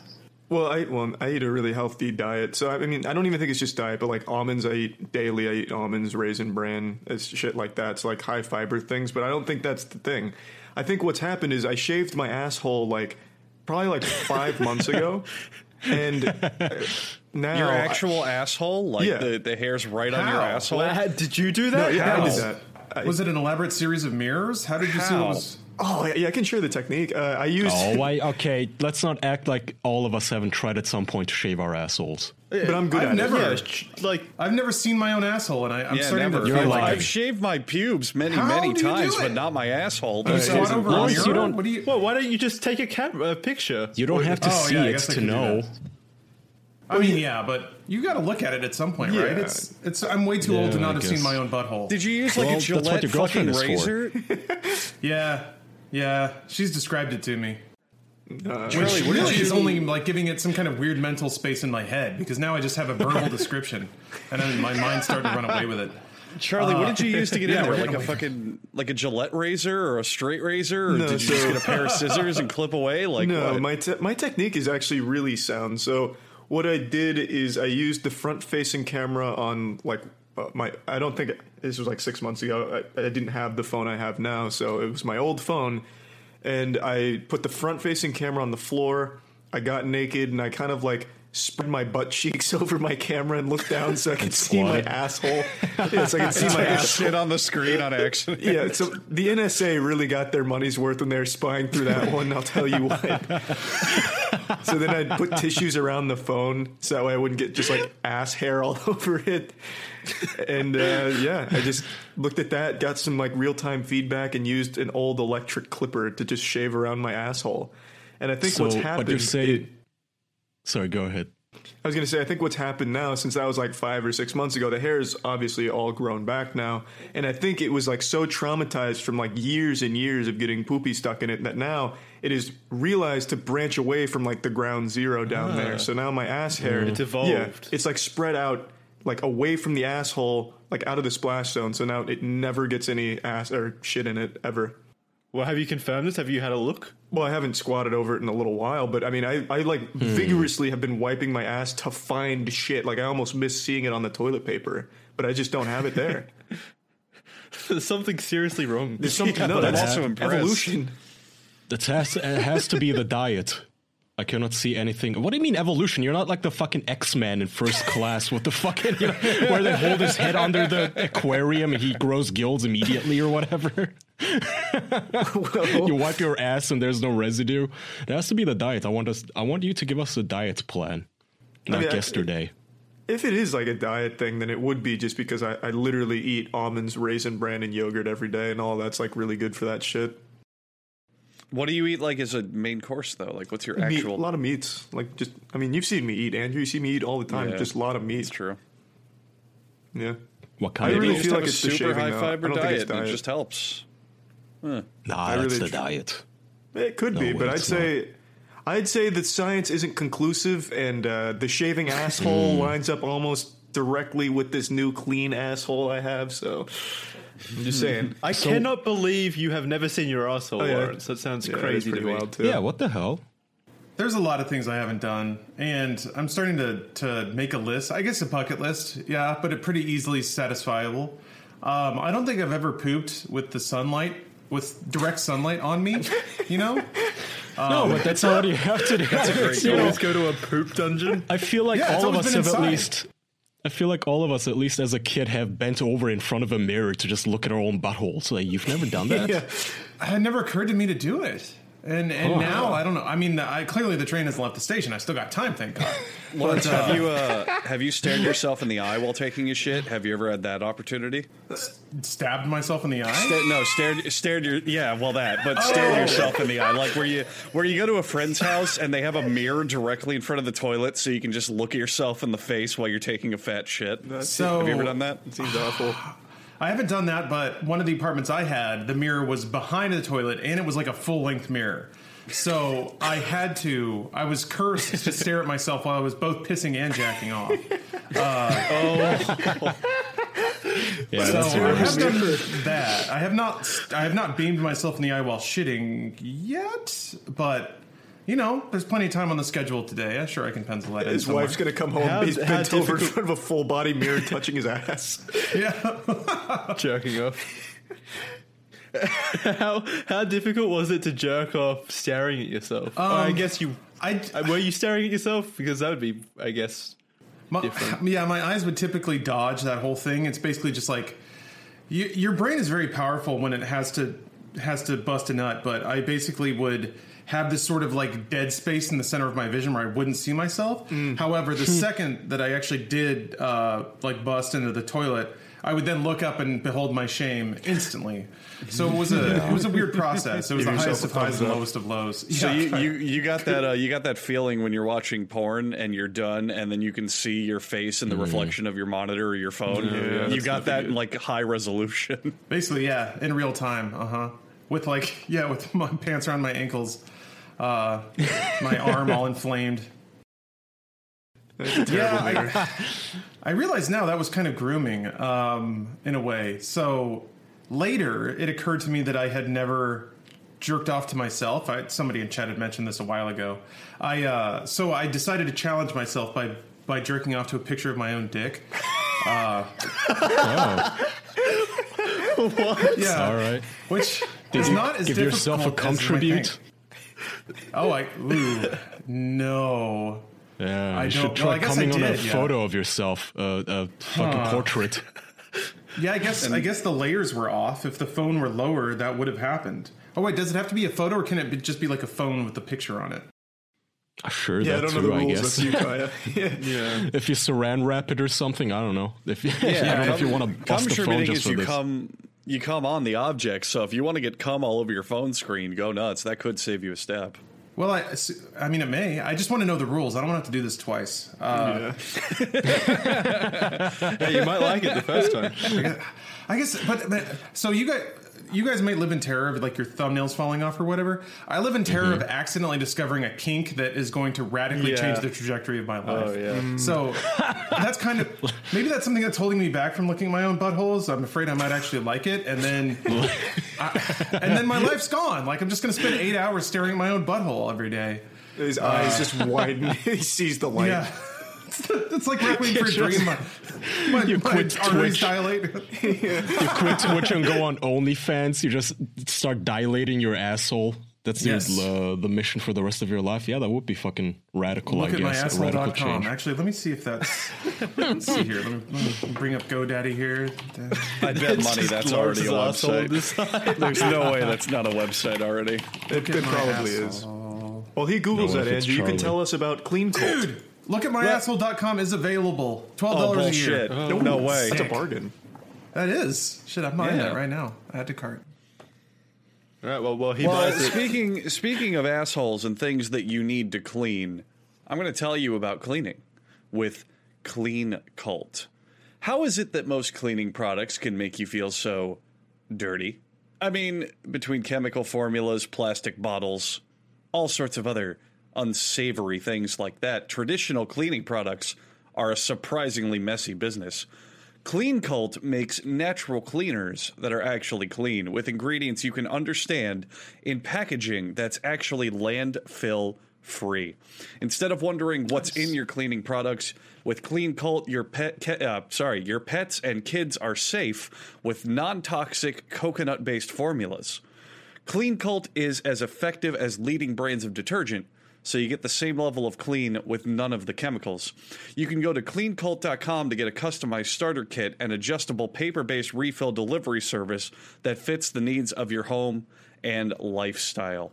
Well, I well, I eat a really healthy diet. So I mean, I don't even think it's just diet, but like almonds, I eat daily. I eat almonds, raisin bran, it's shit like that. It's like high fiber things. But I don't think that's the thing. I think what's happened is I shaved my asshole like probably like five months ago, and uh, now Your I- actual asshole, like Yeah. the, the hair's right on your asshole. How- did you do that? yeah, I did that. I- Was it an elaborate series of mirrors? How did you see How? what was? Oh yeah, I can share the technique. Uh, I used, Oh, why? Okay, let's not act like all of us haven't tried at some point to shave our assholes. Yeah, but I'm good I've at never- it. Yeah, like I've never seen my own asshole, and I, I'm yeah, starting never. to You're feel like lying. I've shaved my pubes many, How many do you do times, but not my asshole. you That's squat it's- over a you don't- what do you? well, why don't you just take a camera a picture? You don't have to Oh, see yeah, it guess to know. I mean, yeah, but you got to look at it at some point, right? It's it's. I'm way too old to not have seen my own butthole. Did you use like Well, a Gillette fucking razor? Yeah, yeah. She's described it to me. Uh, Charlie, Which really you is only like giving it some kind of weird mental space in my head because now I just have a verbal description, and then my mind starting to run away with it. Charlie, what did you use to get yeah, in there? Like a gonna- fucking like a Gillette razor or a straight razor, or No, did you just get a pair of scissors and clip away? Like No, what? my te- my technique is actually really sound. So what I did is I used the front facing camera on like uh, Uh, my. I don't think this was like six months ago. I, I didn't have the phone I have now, so it was my old phone, and I put the front facing camera on the floor. I got naked and I kind of like spread my butt cheeks over my camera and looked down so I could see my asshole. Yeah, so I could see my asshole. shit on the screen on accident. Yeah, so the NSA really got their money's worth when they were spying through that one. I'll tell you what. so then I'd put tissues around the phone so that way I wouldn't get just like ass hair all over it. And uh, yeah, I just looked at that, got some like real time feedback, and used an old electric clipper to just shave around my asshole. And I think So what's what happened. you're saying? it- Sorry, go ahead. I was going to say, I think what's happened now, since that was like five or six months ago, the hair is obviously all grown back now. And I think it was like so traumatized from like years and years of getting poopy stuck in it that now it is realized to branch away from like the ground zero down there. So now my ass hair, It's evolved. Yeah, it's like spread out like away from the asshole, like out of the splash zone. So now it never gets any ass or shit in it ever. Well, have you confirmed this? Have you had a look? Well, I haven't squatted over it in a little while, but I mean, I, I like hmm. vigorously have been wiping my ass to find shit. Like I almost miss seeing it on the toilet paper, but I just don't have it there. There's something seriously wrong. There's something. no, but I'm that's also impressed. evolution. That has it has to be the diet. I cannot see anything. What do you mean evolution? You're not like the fucking X Men in first class with the fucking you know, where they hold his head under the aquarium and he grows gills immediately or whatever. you wipe your ass and there's no residue. It has to be the diet. I want us. I want you to give us a diet plan. Not mean, I- yesterday. If it is like a diet thing, then it would be just because I, I literally eat almonds, raisin bran, and yogurt every day, and all that's like really good for that shit. What do you eat like as a main course though? Like, what's your Meat, actual? a lot of meats. Like just, I mean, you've seen me eat, Andrew. You see me eat all the time. Yeah. Just a lot of meat. It's true. Yeah. What I kind of really you meat? just feel like a it's the super shaving, high though. I fiber don't think diet. it's and It just helps. Nah, really that's the tr- diet. It could be, but I'd it's say I'd say that science isn't conclusive, and uh, the shaving asshole Hmm. lines up almost directly with this new clean asshole I have. So I'm just saying. I cannot believe you have never seen your asshole, Oh, yeah. Lawrence. That sounds Yeah, crazy to me. wild too. Yeah, what the hell? There's a lot of things I haven't done, and I'm starting to to make a list. I guess a bucket list, yeah, but it pretty easily satisfiable. Um, I don't think I've ever pooped with the sunlight, with direct sunlight on me. You know, no, but that's not what you have to do. You You know, always go to a poop dungeon. I feel like Yeah, all of us been have at least. I feel like all of us, at least as a kid, have bent over in front of a mirror to just look at our own buttholes. Like you've never done that. Yeah. it never occurred to me to do it, and and Oh. now I don't know. I mean, I clearly the train hasn't left the station. I still got time, thank God. Lawrence, have you uh, have you stared yourself in the eye while taking a shit? Have you ever had that opportunity? Stabbed myself in the eye. Sta- no, stared stared your yeah, well that, but Oh. stared yourself in the eye, like where you where you go to a friend's house and they have a mirror directly in front of the toilet, so you can just look at yourself in the face while you're taking a fat shit. So have you ever done that? Seems awful. I haven't done that, but one of the apartments I had, the mirror was behind the toilet, and it was like a full length mirror. So I had to. I was cursed to stare at myself while I was both pissing and jacking off. Uh, oh. Yeah, So that's I have done that. I have not. I have not beamed myself in the eye while shitting yet, but. You know, there's plenty of time on the schedule today. I'm sure I can pencil that in. His wife's gonna come home. How- he's how bent over in front of a full body mirror, touching his ass. Yeah. jerking off. how how difficult was it to jerk off staring at yourself? Or I guess you I, uh, were you staring at yourself because that would be, I guess. My, different. yeah, my eyes would typically dodge that whole thing. It's basically just like you, your brain is very powerful when it has to has to bust a nut. But I basically would have this sort of like dead space in the center of my vision where I wouldn't see myself. However, the second that I actually did uh, like bust into the toilet. I would then look up and behold my shame instantly. So it was a it was a weird process. It was Give the highest of highs and lowest of lows. So Yeah. you, you you got that uh, you got that feeling when you're watching porn and you're done and then you can see your face in the reflection of your monitor or your phone. yeah, you got that in like high resolution. Basically, yeah, in real time. Uh huh. With like, yeah, with my pants around my ankles, uh, my arm all inflamed. Yeah, I, I realize now that was kind of grooming um, in a way. So later, it occurred to me that I had never jerked off to myself. I, somebody in chat had mentioned this a while ago. I uh, so I decided to challenge myself by by jerking off to a picture of my own dick. Oh, Yeah, all right. which Did is you not as give yourself a difficult as contribute? Think. Oh, I ooh, no. Yeah, I you don't- should try I guess coming I on a yeah. photo of yourself, uh, a fucking Huh. portrait. Yeah, I guess I guess the layers were off. If the phone were lower, that would have happened. Oh wait, does it have to be a photo, or can it be, just be like a phone with a picture on it? Sure, Yeah, I that don't know too, the I rules. guess. That's you, Kaya. yeah. Yeah. if you saran wrap it or something, I don't know. If you, I don't know if you want to bust the phone just is for you this. come you come on the object. So if you want to get cum all over your phone screen, go nuts. That could save you a step. Well, I, I mean, it may. I just want to know the rules. I don't want to have to do this twice. Uh, Hey, you might like it the first time. I guess, but, but so you guys, you guys might live in terror of like your thumbnails falling off or whatever. I live in terror Mm-hmm. of accidentally discovering a kink that is going to radically Yeah. change the trajectory of my life. Oh yeah. So that's kind of maybe that's something that's holding me back from looking at my own buttholes. I'm afraid I might actually like it, and then I, and then my life's gone. Like I'm just going to spend eight hours staring at my own butthole every day. His eyes just widen. he sees the light. Yeah. It's like Requiem for a Dream. My, my, You my quit arteries Twitch. dilate. you quit Twitch and go on OnlyFans. You just start dilating your asshole. That's the uh, the mission for the rest of your life. Yeah, that would be fucking radical. Look I at guess a radical myasshole.com. change. Actually, let me see if that's. Let's see here. Let me, let me bring up GoDaddy here. I bet money that's already a website. There's no way that's not a website already. It, it my probably is. Well, he Googles No, that, Andrew. You can tell us about Clean Cult. Dude, look at my myasshole.com is available. $12 Oh a year. bullshit! no way. That's a bargain. That is. Shit, I'm buying Yeah. that right now. Add to cart. All right. Well, well, he Well, buys it. speaking speaking of assholes and things that you need to clean, I'm going to tell you about cleaning with Clean Cult. How is it that most cleaning products can make you feel so dirty? I mean, between chemical formulas, plastic bottles, all sorts of other unsavory things like that, traditional cleaning products are a surprisingly messy business. Clean Cult makes natural cleaners that are actually clean with ingredients you can understand in packaging that's actually landfill free. Instead of wondering what's in your cleaning products, with Clean Cult, your pet, ke- uh, sorry, your pets and kids are safe with non-toxic coconut-based formulas. Clean Cult is as effective as leading brands of detergent, so you get the same level of clean with none of the chemicals. You can go to cleancult.com to get a customized starter kit and adjustable paper based refill delivery service that fits the needs of your home and lifestyle.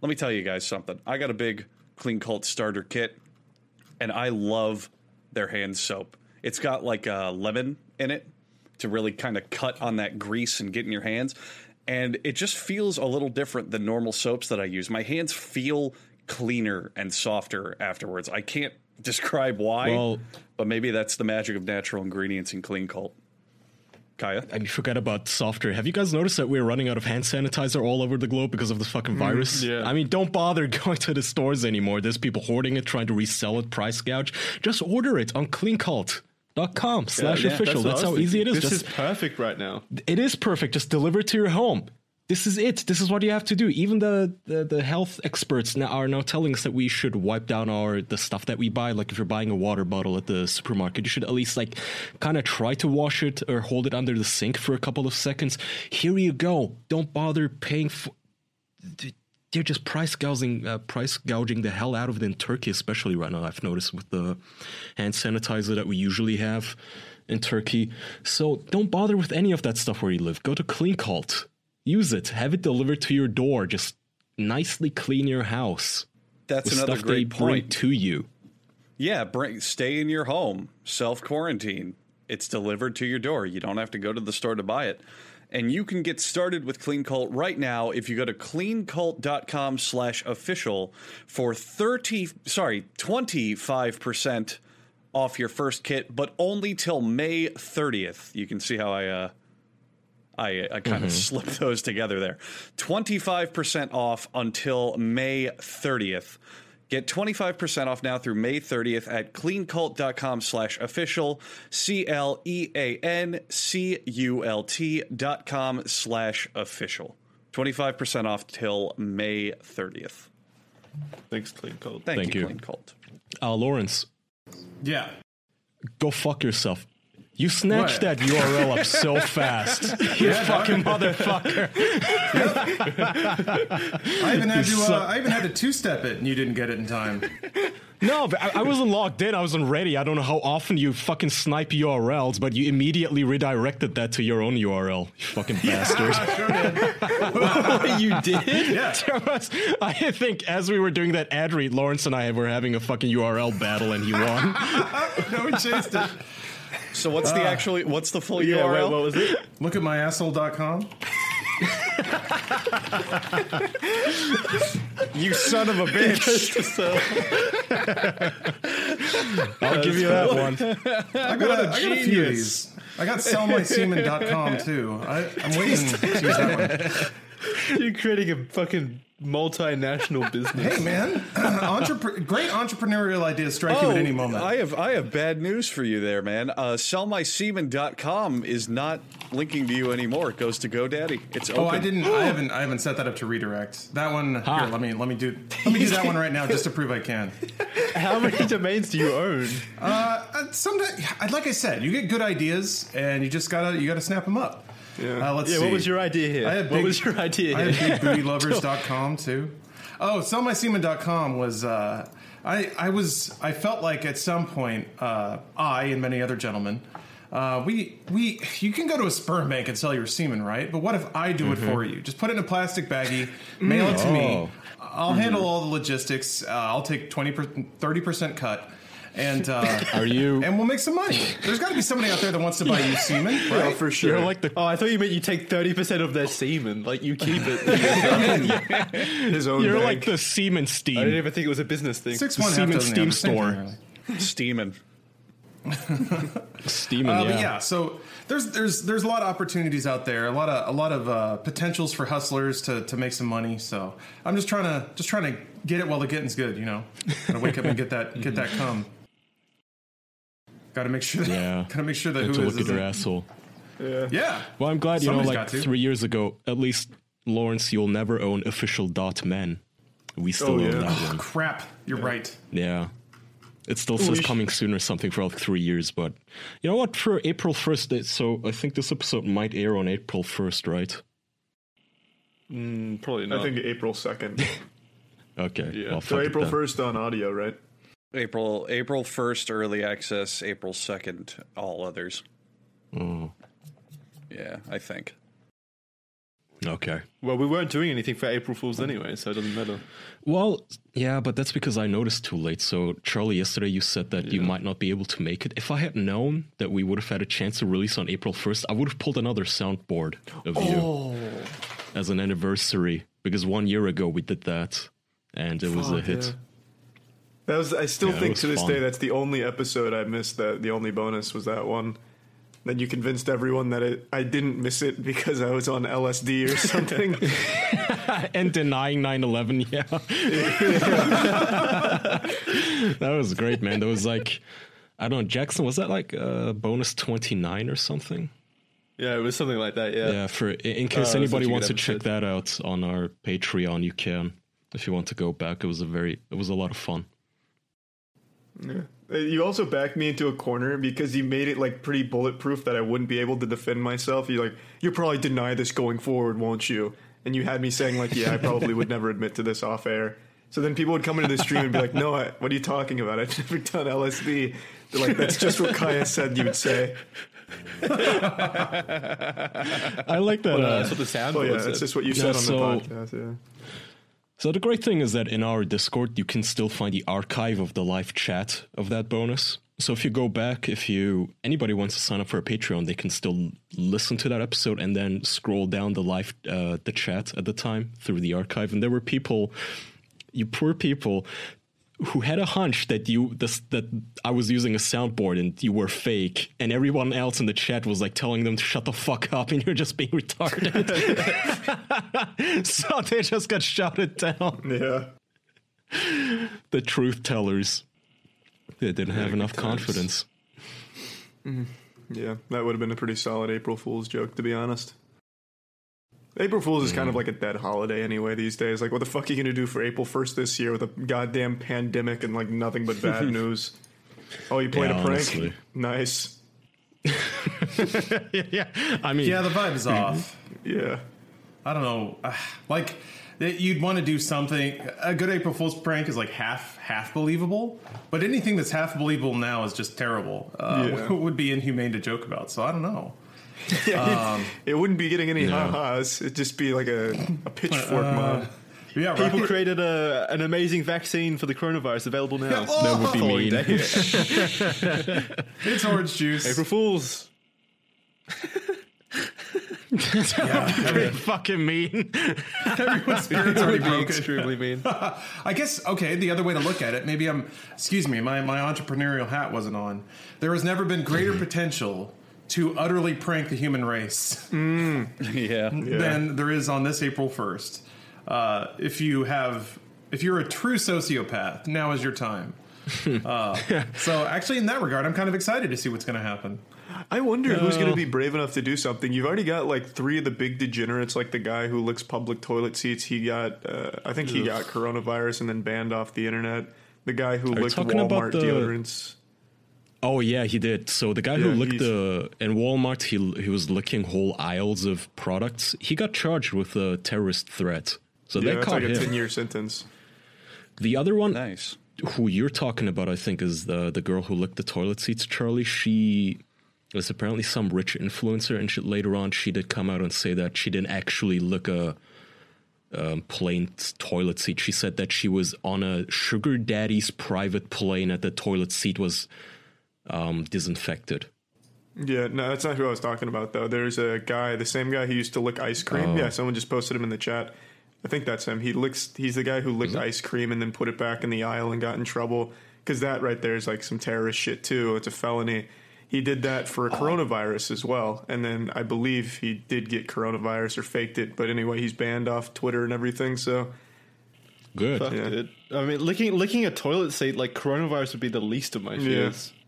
Let me tell you guys something. I got a big Clean Cult starter kit, and I love their hand soap. It's got like a lemon in it to really kind of cut on that grease and get in your hands. And it just feels a little different than normal soaps that I use. My hands feel cleaner and softer afterwards. I can't describe why, Well- but maybe that's the magic of natural ingredients in Clean Cult. Kaya? And you forget about software. Have you guys noticed that we're running out of hand sanitizer all over the globe because of this fucking mm, virus? yeah. I mean, don't bother going to the stores anymore. There's people hoarding it, trying to resell it, price gouge. Just order it on cleancult.com slash yeah, official. what That's, I how was easy it is. This Just is perfect right now. it is perfect. Just deliver it to your home. This is it. This is what you have to do. Even the, the, the health experts now are now telling us that we should wipe down our the stuff that we buy. Like if you're buying a water bottle at the supermarket, you should at least like kind of try to wash it or hold it under the sink for a couple of seconds. Here you go. Don't bother paying for. They're just price gouging, uh, price gouging the hell out of it in Turkey, especially right now. I've noticed with the hand sanitizer that we usually have in Turkey. So don't bother with any of that stuff where you live. Go to Clean Cult, use it, have it delivered to your door. Just nicely clean your house. That's another stuff they great bring point. to you. Yeah, bring stay in your home, self quarantine. It's delivered to your door. You don't have to go to the store to buy it. And you can get started with Clean Cult right now if you go to cleancult.com slash official for 30 sorry, 25% off your first kit, but only till May 30th. You can see how I uh I, I kind of slipped those together there. 25% off until May 30th. Get 25% off now through May 30th at cleancult.com slash official, C L E A N C U L T dot com slash official. 25% off till May 30th. Thanks, Clean Cult. Thank, Thank you, you. Clean Cult. Uh, Lawrence, Yeah. go fuck yourself. You snatched What? that URL up so fast. you fucking motherfucker. I even had to. Uh, I even had to two-step it, and you didn't get it in time. No, but I, I wasn't logged in. I wasn't ready. I don't know how often you fucking snipe URLs, but you immediately redirected that to your own URL. You fucking bastard. you did? Yeah. There was- I think as we were doing that ad read, Lawrence and I were having a fucking URL battle, and he won. no, we chased it. So what's the ah. actually what's the full Yeah, URL? what was it? Look at myasshole.com. you son of a bitch. I'll give you that one. I got, a, I got a few of these. I got sellmysemen.com too. I, I'm waiting to use that one. You're creating a fucking multinational business. Hey man, Entrepre- great entrepreneurial ideas strike you at any moment. Oh, I have I have bad news for you there, man. Uh, sellmysemen.com is not linking to you anymore. It goes to GoDaddy. It's open. Oh, I didn't. I haven't. I haven't set that up to redirect. That one. Ha. Here, let me let me do. Let me do that one right now, just to prove I can. How many domains do you own? Uh, sometimes, like I said, you get good ideas, and you just gotta you gotta snap them up. Yeah. Uh, let's Yeah, see. what was your idea here? I had what big- was your idea Here? I here? had bigbootylovers.com too. Oh, sellmysemen.com was. Uh, I I was. I felt like at some point, uh, I and many other gentlemen. Uh, we we you can go to a sperm bank and sell your semen, right? But what if I do it for you? Just put it in a plastic baggie, mail it to me. Oh. I'll handle all the logistics. Uh, I'll take 20 30 percent cut, and uh, Are you? and we'll make some money. There's got to be somebody out there that wants to buy you semen, right? Oh, for sure. You're like the Oh, I thought you meant you take thirty percent of their semen, like you keep it. his own. you're bank. like the semen steam. I didn't even think it was a business thing. Six one half Siemens dozen, Steam yeah, same thing, store. really. Steaming. Steaming, Uh, yeah. Yeah, so there's there's there's a lot of opportunities out there, a lot of a lot of uh, potentials for hustlers to, to make some money. So I'm just trying to just trying to get it while the getting's good. You know, gotta wake up and get that get that cum. Got to make sure. That, Yeah. Gotta make sure that And who to is look at your asshole. Yeah. yeah. Well, I'm glad you know, like three years ago, at least Lawrence, you'll never own official dot men. We still Oh, own yeah. that Oh, one. crap. You're right. Yeah. It still says coming soon or something for like three years, but you know what? For April 1st, so I think this episode might air on April 1st, right? Mm, probably not. I think April second. Okay. Yeah. Well, so April first on audio, right? April April first early access. April second all others. Oh, Yeah, I think. okay. well, we weren't doing anything for April Fools anyway, so it doesn't matter. Well, yeah, but that's because I noticed too late. So, Charlie, yesterday you said that you might not be able to make it. If I had known that we would have had a chance to release on April 1st, I would have pulled another soundboard of you oh. as an anniversary because one year ago we did that and it was a hit. yeah. That was. I still Yeah, think to this fun. day that's the only episode I missed. That the only bonus was that one. Then you convinced everyone that it, I didn't miss it because I was on LSD or something. and denying 9-11 yeah that was great man that was like i don't know jackson was that like uh, bonus 29 or something Yeah, it was something like that. Yeah. yeah for in in case that's anybody wants to check that out on our patreon you can if you want to go back it was a very it was a lot of fun Yeah. Uh, You also backed me into a corner because you made it like pretty bulletproof that I wouldn't be able to defend myself. You're like you'll probably deny this going forward, won't you? And you had me saying like, yeah, I probably would never admit to this off air. So then people would come into the stream and be like, no, I, what are you talking about? I've never done LSD. They're like, that's just what Kaya said you would say. i like that Uh, uh, that's what the sound Oh yeah, was. that's just what you Yeah, said on so- the podcast. Yeah. So the great thing is that in our Discord, you can still find the archive of the live chat of that bonus. So if you go back, if you anybody wants to sign up for a Patreon, they can still listen to that episode and then scroll down the live uh, the chat at the time through the archive. And there were people, you poor people, who had a hunch that you this, that I was using a soundboard and you were fake, and everyone else in the chat was like telling them to shut the fuck up and you're just being retarded. so they just got shouted down. Yeah. The truth tellers. They didn't have enough good times. confidence. Mm-hmm. Yeah, that would have been a pretty solid April Fool's joke, to be honest. April Fool's is kind of like a dead holiday anyway these days. Like, what the fuck are you gonna do for April 1st this year with a goddamn pandemic and like nothing but bad news? Oh, you played Yeah, a prank? honestly. Nice. yeah, I mean, Yeah, the vibe is off. Yeah. I don't know. Uh, like you'd want to do something. A good April Fool's prank is like half half believable, but anything that's half believable now is just terrible. Uh, Yeah. Would be inhumane to joke about. So I don't know. Yeah, it, it wouldn't be getting any Yeah. ha-has. It'd just be like a, a pitchfork Uh, mob. Yeah, People created a, an amazing vaccine for the coronavirus available now. oh, that would be mean. it's orange juice. April Fools. pretty fucking mean. Everyone's spirit's already Would broken. extremely mean. I guess okay. The other way to look at it, maybe I'm. Excuse me, my my entrepreneurial hat wasn't on. There has never been greater potential to utterly prank the human race Yeah. than there is on this April first. Uh, if you have, if you're a true sociopath, now is your time. Uh, so actually, in that regard, I'm kind of excited to see what's going to happen. I wonder who's going to be brave enough to do something. You've already got like three of the big degenerates, like the guy who licks public toilet seats. He got, uh, I think he got coronavirus and then banned off the internet. The guy who you licked talking about Walmart the- deodorants. Oh yeah, he did. So the guy who Yeah, licked he's- the in Walmart, he he was licking whole aisles of products. He got charged with a terrorist threat. So Yeah, they that's caught like a ten year sentence. The other one, Nice. who you're talking about, I think, is the the girl who licked the toilet seats. Charlie, she was apparently some rich influencer, and she, later on, she did come out and say that she didn't actually lick a um, plane toilet seat. She said that she was on a sugar daddy's private plane, and the toilet seat was um, disinfected. Yeah, no, that's not who I was talking about though. There's a guy, the same guy who used to lick ice cream. Yeah, someone just posted him in the chat. I think that's him. He licks. He's the guy who licked ice cream and then put it back in the aisle and got in trouble because that right there is like some terrorist shit too. It's a felony. He did that for a coronavirus as well, and then I believe he did get coronavirus or faked it. But anyway, he's banned off Twitter and everything. So Good. Fuck, Yeah. dude. I mean, licking licking a toilet seat like coronavirus would be the least of my fears. Yeah,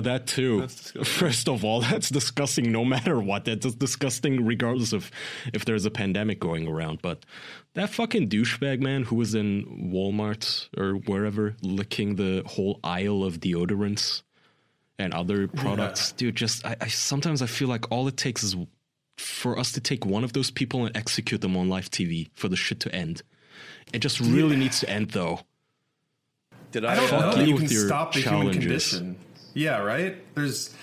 that too. First of all, that's disgusting no matter what. That's disgusting regardless of if there's a pandemic going around. But that fucking douchebag man who was in Walmart or wherever licking the whole aisle of deodorants and other products, dude, just I, I sometimes I feel like all it takes is for us to take one of those people and execute them on live TV for the shit to end. It just really needs to end though. Did I? I don't uh, Fuck know you you can with your stop the challenges. human condition. Yeah, right. There's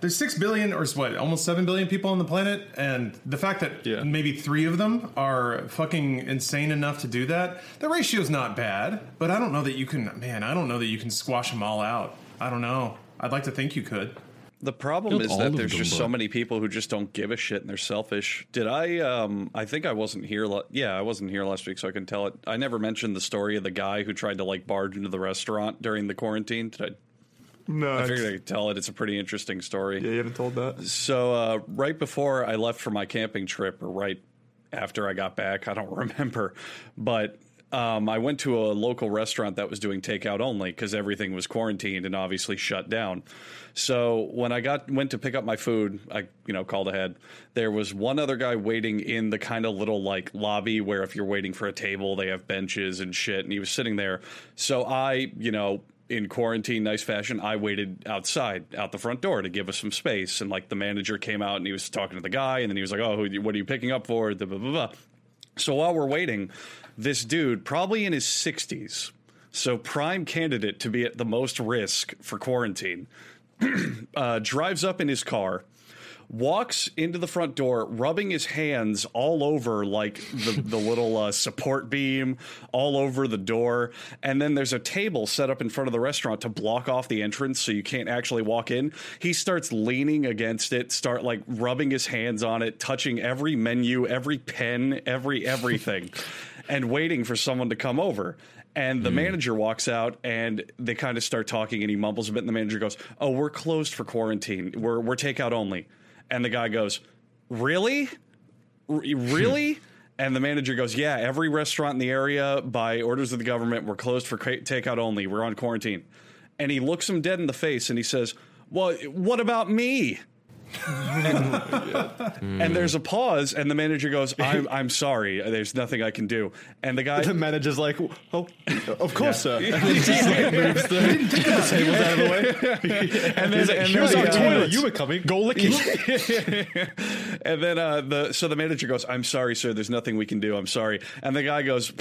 there's six billion or what, almost seven billion people on the planet, and the fact that Yeah. maybe three of them are fucking insane enough to do that, the ratio's not bad. But I don't know that you can. Man, I don't know that you can squash them all out. I don't know. I'd like to think you could. The problem Killed is that there's them, just but- so many people who just don't give a shit and they're selfish. Did I? Um, I think I wasn't here. La- yeah, I wasn't here last week, so I can tell it. I never mentioned the story of the guy who tried to like barge into the restaurant during the quarantine. Did I? No, I figured I could tell it. It's a pretty interesting story. yeah, you haven't told that. So uh, right before I left for my camping trip, or right after I got back, I don't remember, but um, I went to a local restaurant that was doing takeout only because everything was quarantined and obviously shut down. So when I got went to pick up my food, I you know called ahead. There was one other guy waiting in the kind of little like lobby where if you're waiting for a table, they have benches and shit, and he was sitting there. So I you know in quarantine nice fashion i waited outside out the front door to give us some space. And like the manager came out and he was talking to the guy and then he was like oh who, what are you picking up for? Blah, blah, blah, so while we're waiting this dude probably in his 60s so prime candidate to be at the most risk for quarantine uh, drives up in his car walks into the front door, rubbing his hands all over like the, the little uh, support beam, all over the door. And then there's a table set up in front of the restaurant to block off the entrance so you can't actually walk in. He starts leaning against it, start like rubbing his hands on it, touching every menu, every pen, every everything, and waiting for someone to come over. And the manager walks out and they kind of start talking and he mumbles a bit and the manager goes, Oh, we're closed for quarantine. We're we're takeout only. And the guy goes, Really? R- really? Hmm. and the manager goes, Yeah, every restaurant in the area, by orders of the government, we're closed for ca- takeout only. We're on quarantine. And he looks him dead in the face and he says, Well, what about me? and there's a pause, and the manager goes, I'm, I'm sorry. There's nothing I can do. And the guy. The manager's like, "Oh, of course, sir." And then just like moves the, the tables out of the way. and then, like, and "Here's our the, toilet. You were coming. Go lick it." and then uh, the so the manager goes, "I'm sorry, sir. There's nothing we can do. I'm sorry." And the guy goes,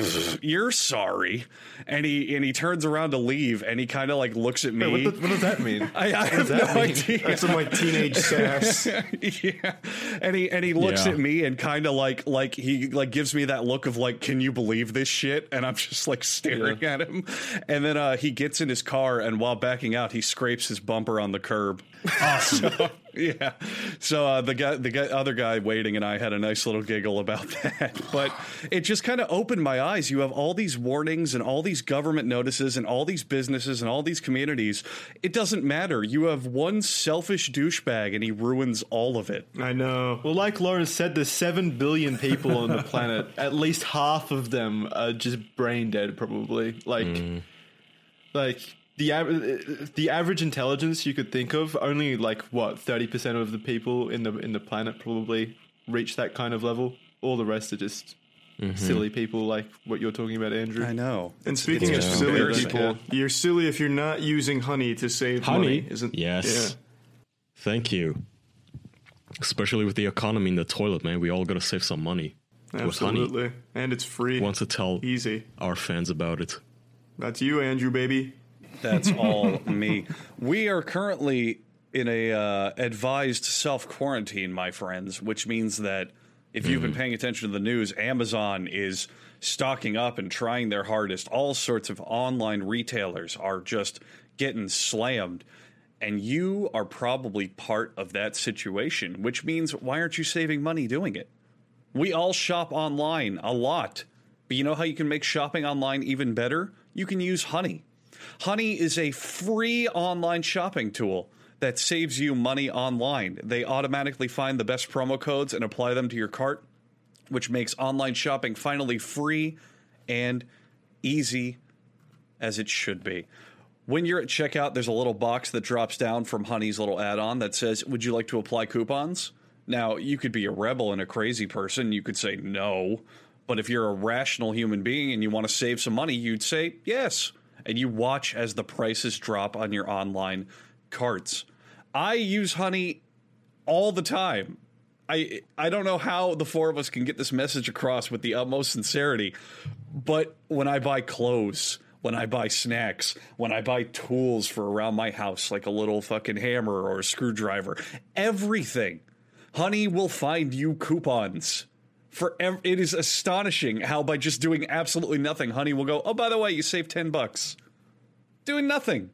"You're sorry," and he and he turns around to leave, and he kind of like looks at me. Wait, what, the, what does that mean? I, I have no idea. That's some like teenage sass. yeah, and he and he looks Yeah. at me and kind of like like he like gives me that look of like, "Can you believe this shit?" And I'm just like staring at him. And then uh, he gets in his car, and while backing out, he scrapes his bumper on the curb. Awesome. yeah. So uh, the guy, the guy, other guy waiting, and I had a nice little giggle about that. But it just kind of opened my eyes. You have all these warnings and all these government notices and all these businesses and all these communities. It doesn't matter. You have one selfish douchebag, and he ruins all of it. I know. Well, like Lawrence said, there's seven billion people on the planet. At least half of them are just brain dead, probably. Like, like the av- the average intelligence you could think of, only like what thirty percent of the people in the in the planet probably reach that kind of level. All the rest are just mm-hmm. silly people, like what you're talking about, Andrew. I know. And speaking of it's just silly embarrassing. people, you're silly if you're not using honey to save Honey? money, isn't? Yes. Thank you. Especially with the economy in the toilet, man. We all gotta save some money. Yeah, With honey. absolutely. And it's free. Want to tell Easy. our fans about it. That's you, Andrew, baby. That's all me. We are currently in a uh, advised self quarantine, my friends, which means that If you've been paying attention to the news, Amazon is stocking up and trying their hardest. All sorts of online retailers are just getting slammed. And you are probably part of that situation, which means why aren't you saving money doing it? We all shop online a lot. But you know how you can make shopping online even better? You can use Honey. Honey is a free online shopping tool that saves you money online. They automatically find the best promo codes and apply them to your cart, which makes online shopping finally free and easy as it should be. When you're at checkout, there's a little box that drops down from Honey's little add on that says, Would you like to apply coupons? Now, you could be a rebel and a crazy person. You could say no. But if you're a rational human being and you want to save some money, you'd say yes. And you watch as the prices drop on your online carts. I use Honey all the time. I I don't know how the four of us can get this message across with the utmost sincerity, but when I buy clothes, when I buy snacks, when I buy tools for around my house, like a little fucking hammer or a screwdriver, everything, Honey will find you coupons. For ev- it is astonishing how by just doing absolutely nothing, Honey will go, "Oh, by the way, you saved ten bucks." Doing nothing.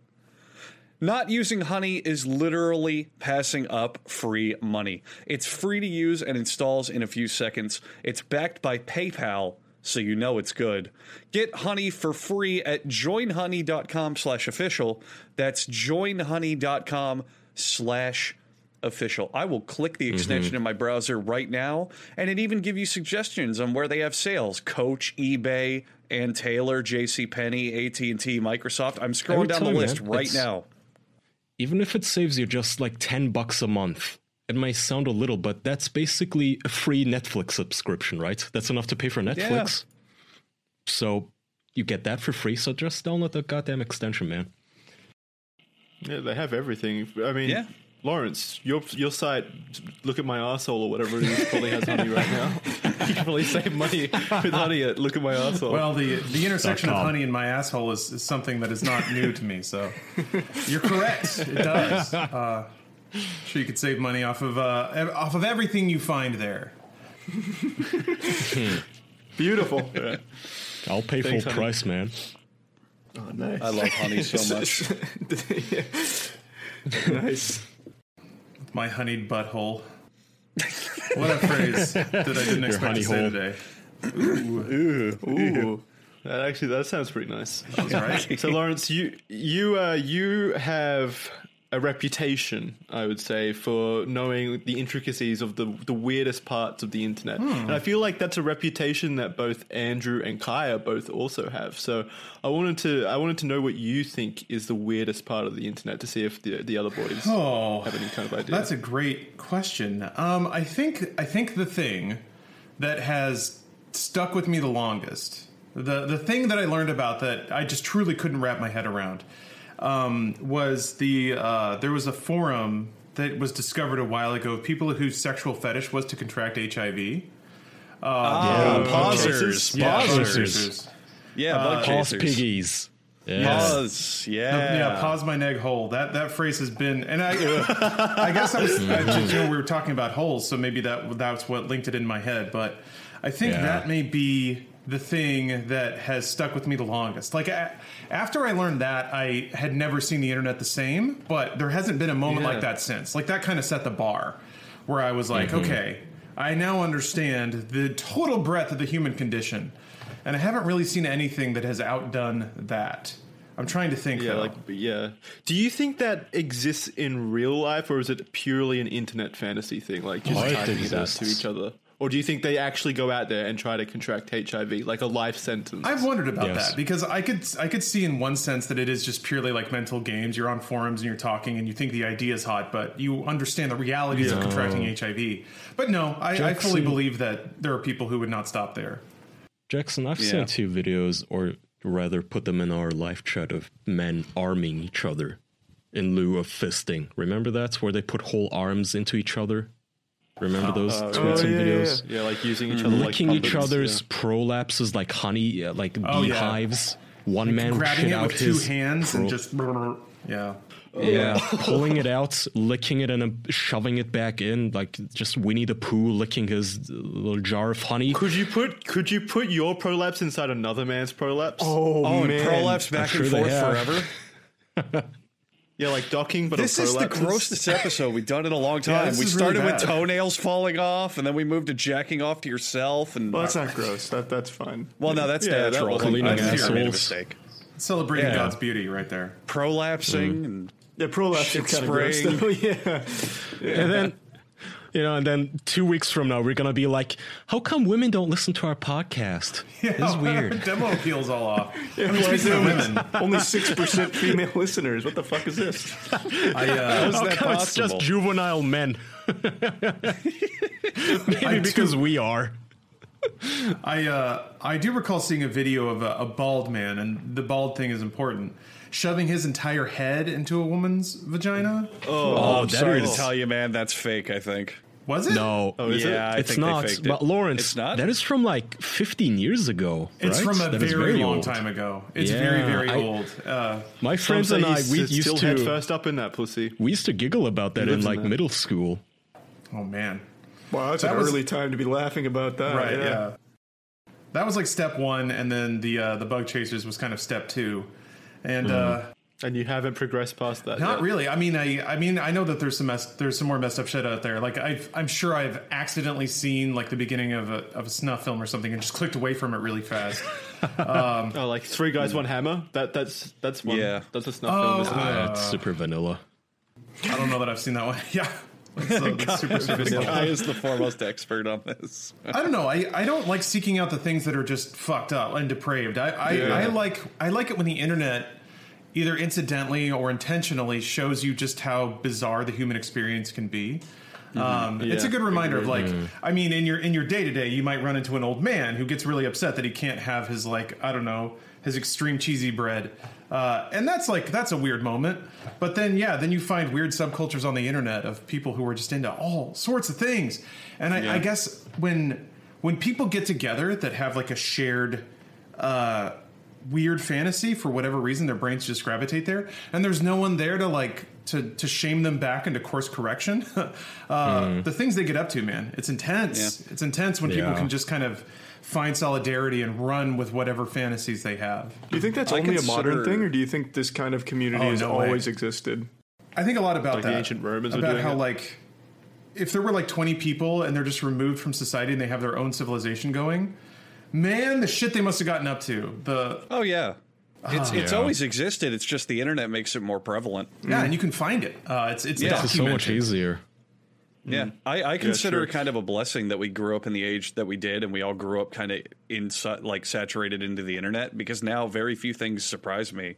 Not using Honey is literally passing up free money. It's free to use and installs in a few seconds. It's backed by PayPal, so you know it's good. Get Honey for free at joinhoney.com slash official. That's joinhoney.com slash official. I will click the mm-hmm. extension in my browser right now, and it even give you suggestions on where they have sales. Coach, eBay, Ann Taylor, J.C. JCPenney, AT&T, Microsoft. I'm scrolling down the list man. right now. even if it saves you just like 10 bucks a month it may sound a little but that's basically a free netflix subscription right that's enough to pay for netflix so you get that for free so just download the goddamn extension man Yeah, they have everything. I mean, Yeah. Lawrence, your your site, look at my asshole or whatever it is, probably has honey right now. you can probably save money with honey at look at my asshole. Well, the the intersection of honey and my asshole is, is something that is not new to me. So you're correct. It does. Uh, sure, you could save money off of uh, off of everything you find there. Beautiful. i'll pay Thanks, full honey. price man Oh, nice. I love honey so much. nice. My honeyed butthole. What a phrase that I didn't expect honey to say hole. today. Ooh, ooh, that actually that sounds pretty nice. That's right. So, Lawrence, you you uh, you have a reputation, I would say, for knowing the intricacies of the the weirdest parts of the internet, and I feel like that's a reputation that both Andrew and Kaya both also have. So, I wanted to I wanted to know what you think is the weirdest part of the internet to see if the the other boys Oh, have any kind of idea. That's a great question. Um, I think I think the thing that has stuck with me the longest, the the thing that I learned about that I just truly couldn't wrap my head around, um, was the uh, there was a forum that was discovered a while ago of people whose sexual fetish was to contract HIV. Ah, pozzers. Yeah, pozzers. pozzers. Yeah, bug Pause chasers. piggies yeah. Pause. Yeah. Yeah, poz my neg hole. That that phrase has been, and I, I guess I was, I just, you know, we were talking about holes, so maybe that that's what linked it in my head. But I think Yeah. that may be the thing that has stuck with me the longest. Like a after I learned that, I had never seen the internet the same, but there hasn't been a moment Yeah. like that since. Like that kind of set the bar, where I was like, mm-hmm. okay, I now understand the total breadth of the human condition, and I haven't really seen anything that has outdone that. I'm trying to think. Yeah, though. like yeah. Do you think that exists in real life, or is it purely an internet fantasy thing, like just Oh, typing it out to each other? Or do you think they actually go out there and try to contract HIV, like a life sentence? I've wondered about Yes. that because I could I could see in one sense that it is just purely like mental games. You're on forums and you're talking and you think the idea is hot, but you understand the realities of contracting HIV. But no, I, I fully believe that there are people who would not stop there. Jackson, I've Yeah. seen two videos, or rather put them in our live chat of men arming each other in lieu of fisting. Remember that? Where they put whole arms into each other? Remember those tweets and yeah, yeah, videos? yeah, like using each other, like Licking each other's yeah. prolapses like honey, uh, like Oh, yeah. beehives. One man Grabbing it out with two his hands and just yeah. Yeah, pulling it out, licking it, and then shoving it back in, like just Winnie the Pooh licking his little jar of honey. Could you put could you put your prolapse inside another man's prolapse? Oh, Oh, man. prolapse back sure and they forth forever. yeah, like ducking, but This a is the grossest episode we've done in a long time. this we is really started with toenails falling off, and then we moved to jacking off to yourself. And Well, that's not gross. That that's fine. well, no, that's Yeah, that natural. wasn't cleaning I see you made a mistake. Celebrating Yeah. God's beauty right there. Prolapsing mm. and Yeah, prolapse Shit is kind of gross. spraying. Though. Yeah. And then, you know, and then two weeks from now, we're gonna be like, "How come women don't listen to our podcast? Yeah, This is weird." Demo peels all off. I of women, Only six percent female listeners. What the fuck is this? I, uh, that come it's just juvenile men? Maybe because we are. I uh, I do recall seeing a video of a, a bald man, and the bald thing is important. Shoving his entire head into a woman's vagina. Oh, I'm that sorry is- to tell you, man, that's fake. I think. Was it? No, is it? yeah, I it's think not. They faked But. Lawrence, it's not. that is from like 15 years ago. It's right? from a That is very, long old. time ago. It's Yeah, very, very I- old. Uh, My friends and I, he's we still used head to first up in that pussy. we used to giggle about that in lives in like that. middle school. oh man. Wow, that's That an was- early time to be laughing about that. right. Yeah. That was like step one, and then the uh, the bug chasers was kind of step two, and uh, And you haven't progressed past that. not yet. really. I mean, I I mean, I know that there's some mess, there's some more messed up shit out there. Like I've, I'm sure I've accidentally seen like the beginning of a of a snuff film or something, and just clicked away from it really fast. Oh, like three guys, one hammer. That that's that's one. Yeah. that's a snuff Oh, film. Isn't it? Uh, it's super vanilla. I don't know that I've seen that one. yeah. That's, uh, that's super, super. Guy is the foremost expert on this. I don't know. I, I don't like seeking out the things that are just fucked up and depraved. I I, I like I like it when the internet either incidentally or intentionally shows you just how bizarre the human experience can be. Um, it's a good reminder of like, Mm-hmm. I mean, in your in your day to day, you might run into an old man who gets really upset that he can't have his like I don't know his extreme cheesy bread, uh, and that's like that's a weird moment. But then yeah, then you find weird subcultures on the internet of people who are just into all sorts of things, and I, I guess when when people get together that have like a shared uh, weird fantasy for whatever reason their brains just gravitate there and there's no one there to like to to shame them back into course correction uh, the things they get up to man it's intense. It's intense when people can just kind of find solidarity and run with whatever fantasies they have Do you think that's I only a modern thing, or do you think this kind of community Oh, has no way. always existed? i think a lot about Like the that ancient Romans about doing how it? like if there were like 20 people and they're just removed from society and they have their own civilization going man the shit they must have gotten up to the Oh yeah, it's it's Yeah. always existed. It's just the internet makes it more prevalent. yeah and you can find it uh, it's it's Yeah. It's so much easier. Yeah, I, I consider true. it kind of a blessing that we grew up in the age that we did, and we all grew up kind of in like saturated into the internet because now very few things surprise me,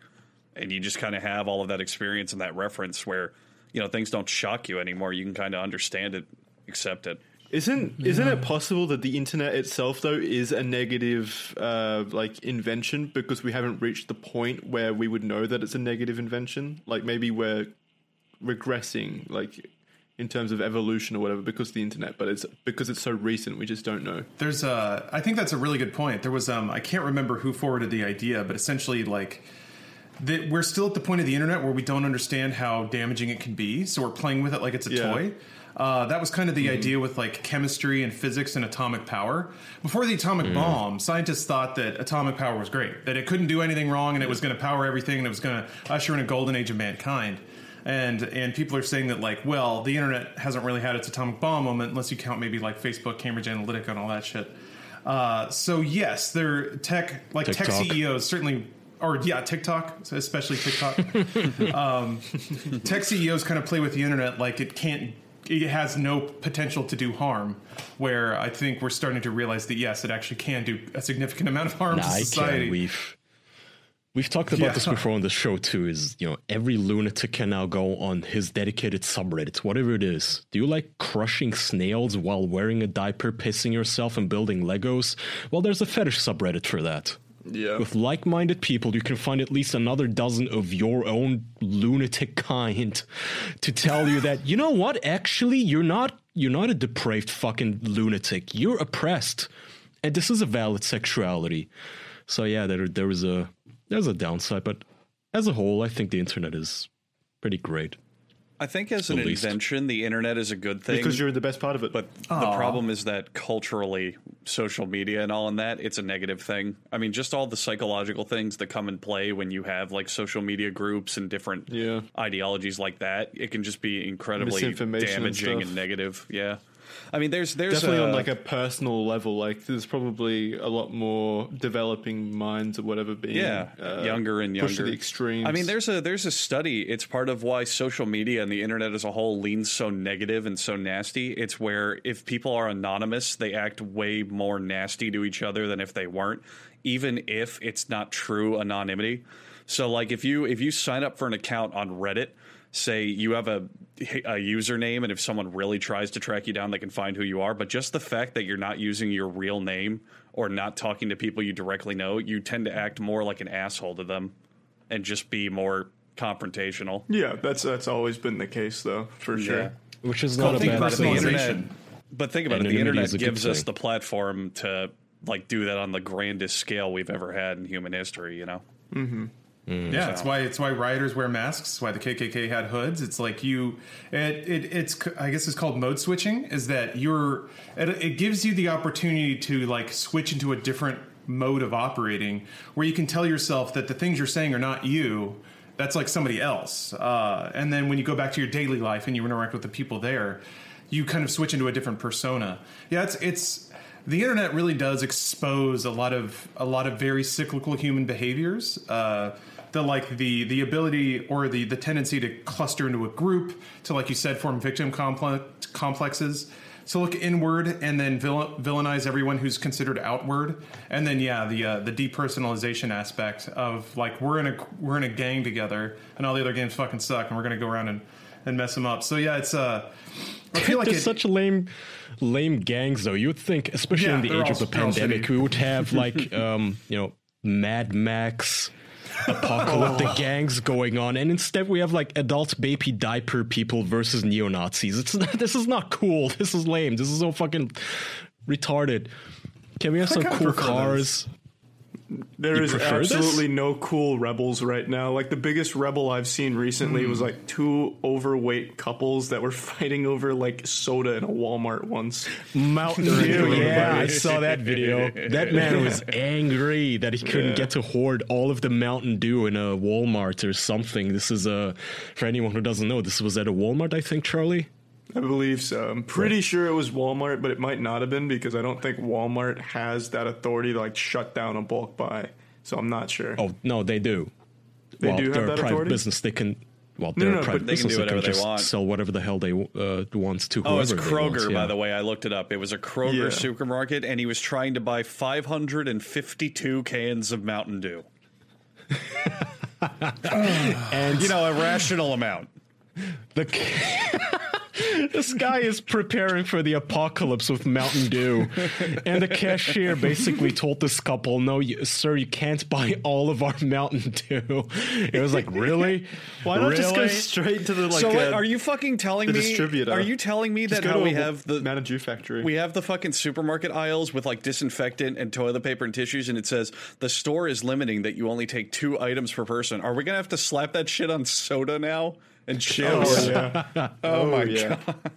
and you just kind of have all of that experience and that reference where you know things don't shock you anymore. You can kind of understand it, accept it. Isn't isn't it possible that the internet itself though is a negative uh, like invention because we haven't reached the point where we would know that it's a negative invention? Like maybe we're regressing, like in terms of evolution or whatever, because of the internet. But it's because it's so recent, we just don't know. There's uh I think that's a really good point. There was um I can't remember who forwarded the idea, but essentially like that we're still at the point of the internet where we don't understand how damaging it can be, so we're playing with it like it's a Yeah. toy. Uh, that was kind of the idea with like chemistry and physics and atomic power. Before the atomic bomb, scientists thought that atomic power was great, that it couldn't do anything wrong, and it was going to power everything, and it was going to usher in a golden age of mankind. And and people are saying that like, well, the internet hasn't really had its atomic bomb moment unless you count maybe like Facebook, Cambridge Analytica, and all that shit. Uh, so yes, they're tech like tech CEOs certainly, or yeah, TikTok, especially TikTok. um, tech CEOs kind of play with the internet like it can't. It has no potential to do harm. Where I think we're starting to realize that yes, it actually can do a significant amount of harm Nah, to society. can. We've talked about Yeah. this before on the show too. Is you know every lunatic can now go on his dedicated subreddit, whatever it is. Do you like crushing snails while wearing a diaper, pissing yourself, and building Legos? Well, there's a fetish subreddit for that. Yeah. With like minded people, you can find at least another dozen of your own lunatic kind to tell you that, you know what, actually, you're not you're not a depraved fucking lunatic. You're oppressed. And this is a valid sexuality. So yeah, there there is a there's a downside, but as a whole, I think the internet is pretty great. I think as an least. invention, the internet is a good thing. because you're the best part of it. But the problem is that culturally, social media and all in that, it's a negative thing. I mean, just all the psychological things that come in play when you have like social media groups and different Yeah. ideologies like that, it can just be incredibly Misinformation and damaging and, negative. Yeah. I mean, there's there's definitely a, on like a personal level, like there's probably a lot more developing minds or whatever being yeah uh, younger and pushed younger to the extremes. I mean, there's a there's a study. It's part of why social media and the internet as a whole leans so negative and so nasty. It's where if people are anonymous, they act way more nasty to each other than if they weren't, even if it's not true anonymity. So, like if you if you sign up for an account on Reddit. Say you have a, a username, and if someone really tries to track you down, they can find who you are. But just the fact that you're not using your real name or not talking to people you directly know, you tend to act more like an asshole to them and just be more confrontational. Yeah, that's that's always been the case though, for sure. Yeah. Which is not a bad about the thing. internet- But think about it, the internet is a good gives us the platform to like do that on the grandest scale we've ever had in human history, you know? Mm-hmm. Yeah, it's why it's why rioters wear masks. Why the KKK had hoods. It's like you, it, it it's I guess it's called mode switching. Is that you're it, it gives you the opportunity to like switch into a different mode of operating where you can tell yourself that the things you're saying are not you. That's like somebody else. Uh, and then when you go back to your daily life and you interact with the people there, you kind of switch into a different persona. Yeah, it's it's the internet really does expose a lot of a lot of very cyclical human behaviors. Uh, the like the the ability or the the tendency to cluster into a group to like you said form victim complex, complexes. To look inward and then vill- villainize everyone who's considered outward. And then yeah the uh, the depersonalization aspect of like we're in a we're in a gang together and all the other games fucking suck and we're gonna go around and and mess them up. So yeah it's uh I feel like There's it, such lame, lame gangs though. You would think, especially Yeah, in the age of the pandemic, we would have like, um, you know, Mad Max, apocalyptic Oh. gangs going on, and instead we have like adult baby diaper people versus neo Nazis. It's this is not cool. This is lame. This is so fucking retarded. Can we have some cool cars? There You is prefer this? absolutely no cool rebels right now. Like the biggest rebel I've seen recently was hmm. like two overweight couples that were fighting over like soda in a Walmart once. Mountain Dew. Yeah, I saw that video. That man was angry that he couldn't get to hoard all of the Mountain Dew in a Walmart or something. This is a for anyone who doesn't know. This was at a Walmart, I think, Charlie. I believe so. I'm pretty sure it was Walmart, but it might not have been because I don't think Walmart has that authority to like shut down a bulk buy. So I'm not sure. Oh no, they do. They well, do have that private authority? business. They can. Well, they're no, a private they can business. do They can whatever they want. sell whatever the hell they uh, want to. Oh, it's Kroger, by the way. I looked it up. It was a Kroger Yeah. supermarket, and he was trying to buy 552 cans of Mountain Dew. And You know, a rational amount. The this guy is preparing for the apocalypse with Mountain Dew, and the cashier basically told this couple, "No, you, sir, you can't buy all of our Mountain Dew." It was like, really? why not just go straight to the like? so, uh, wait, are you fucking telling the me? distributor. Are you telling me just that how we a have the Mountain Dew factory? We have the fucking supermarket aisles with like disinfectant and toilet paper and tissues, and it says the store is limiting that you only take two items per person. Are we gonna have to slap that shit on soda now and oh, chips? yeah. Oh, my oh, yeah. god!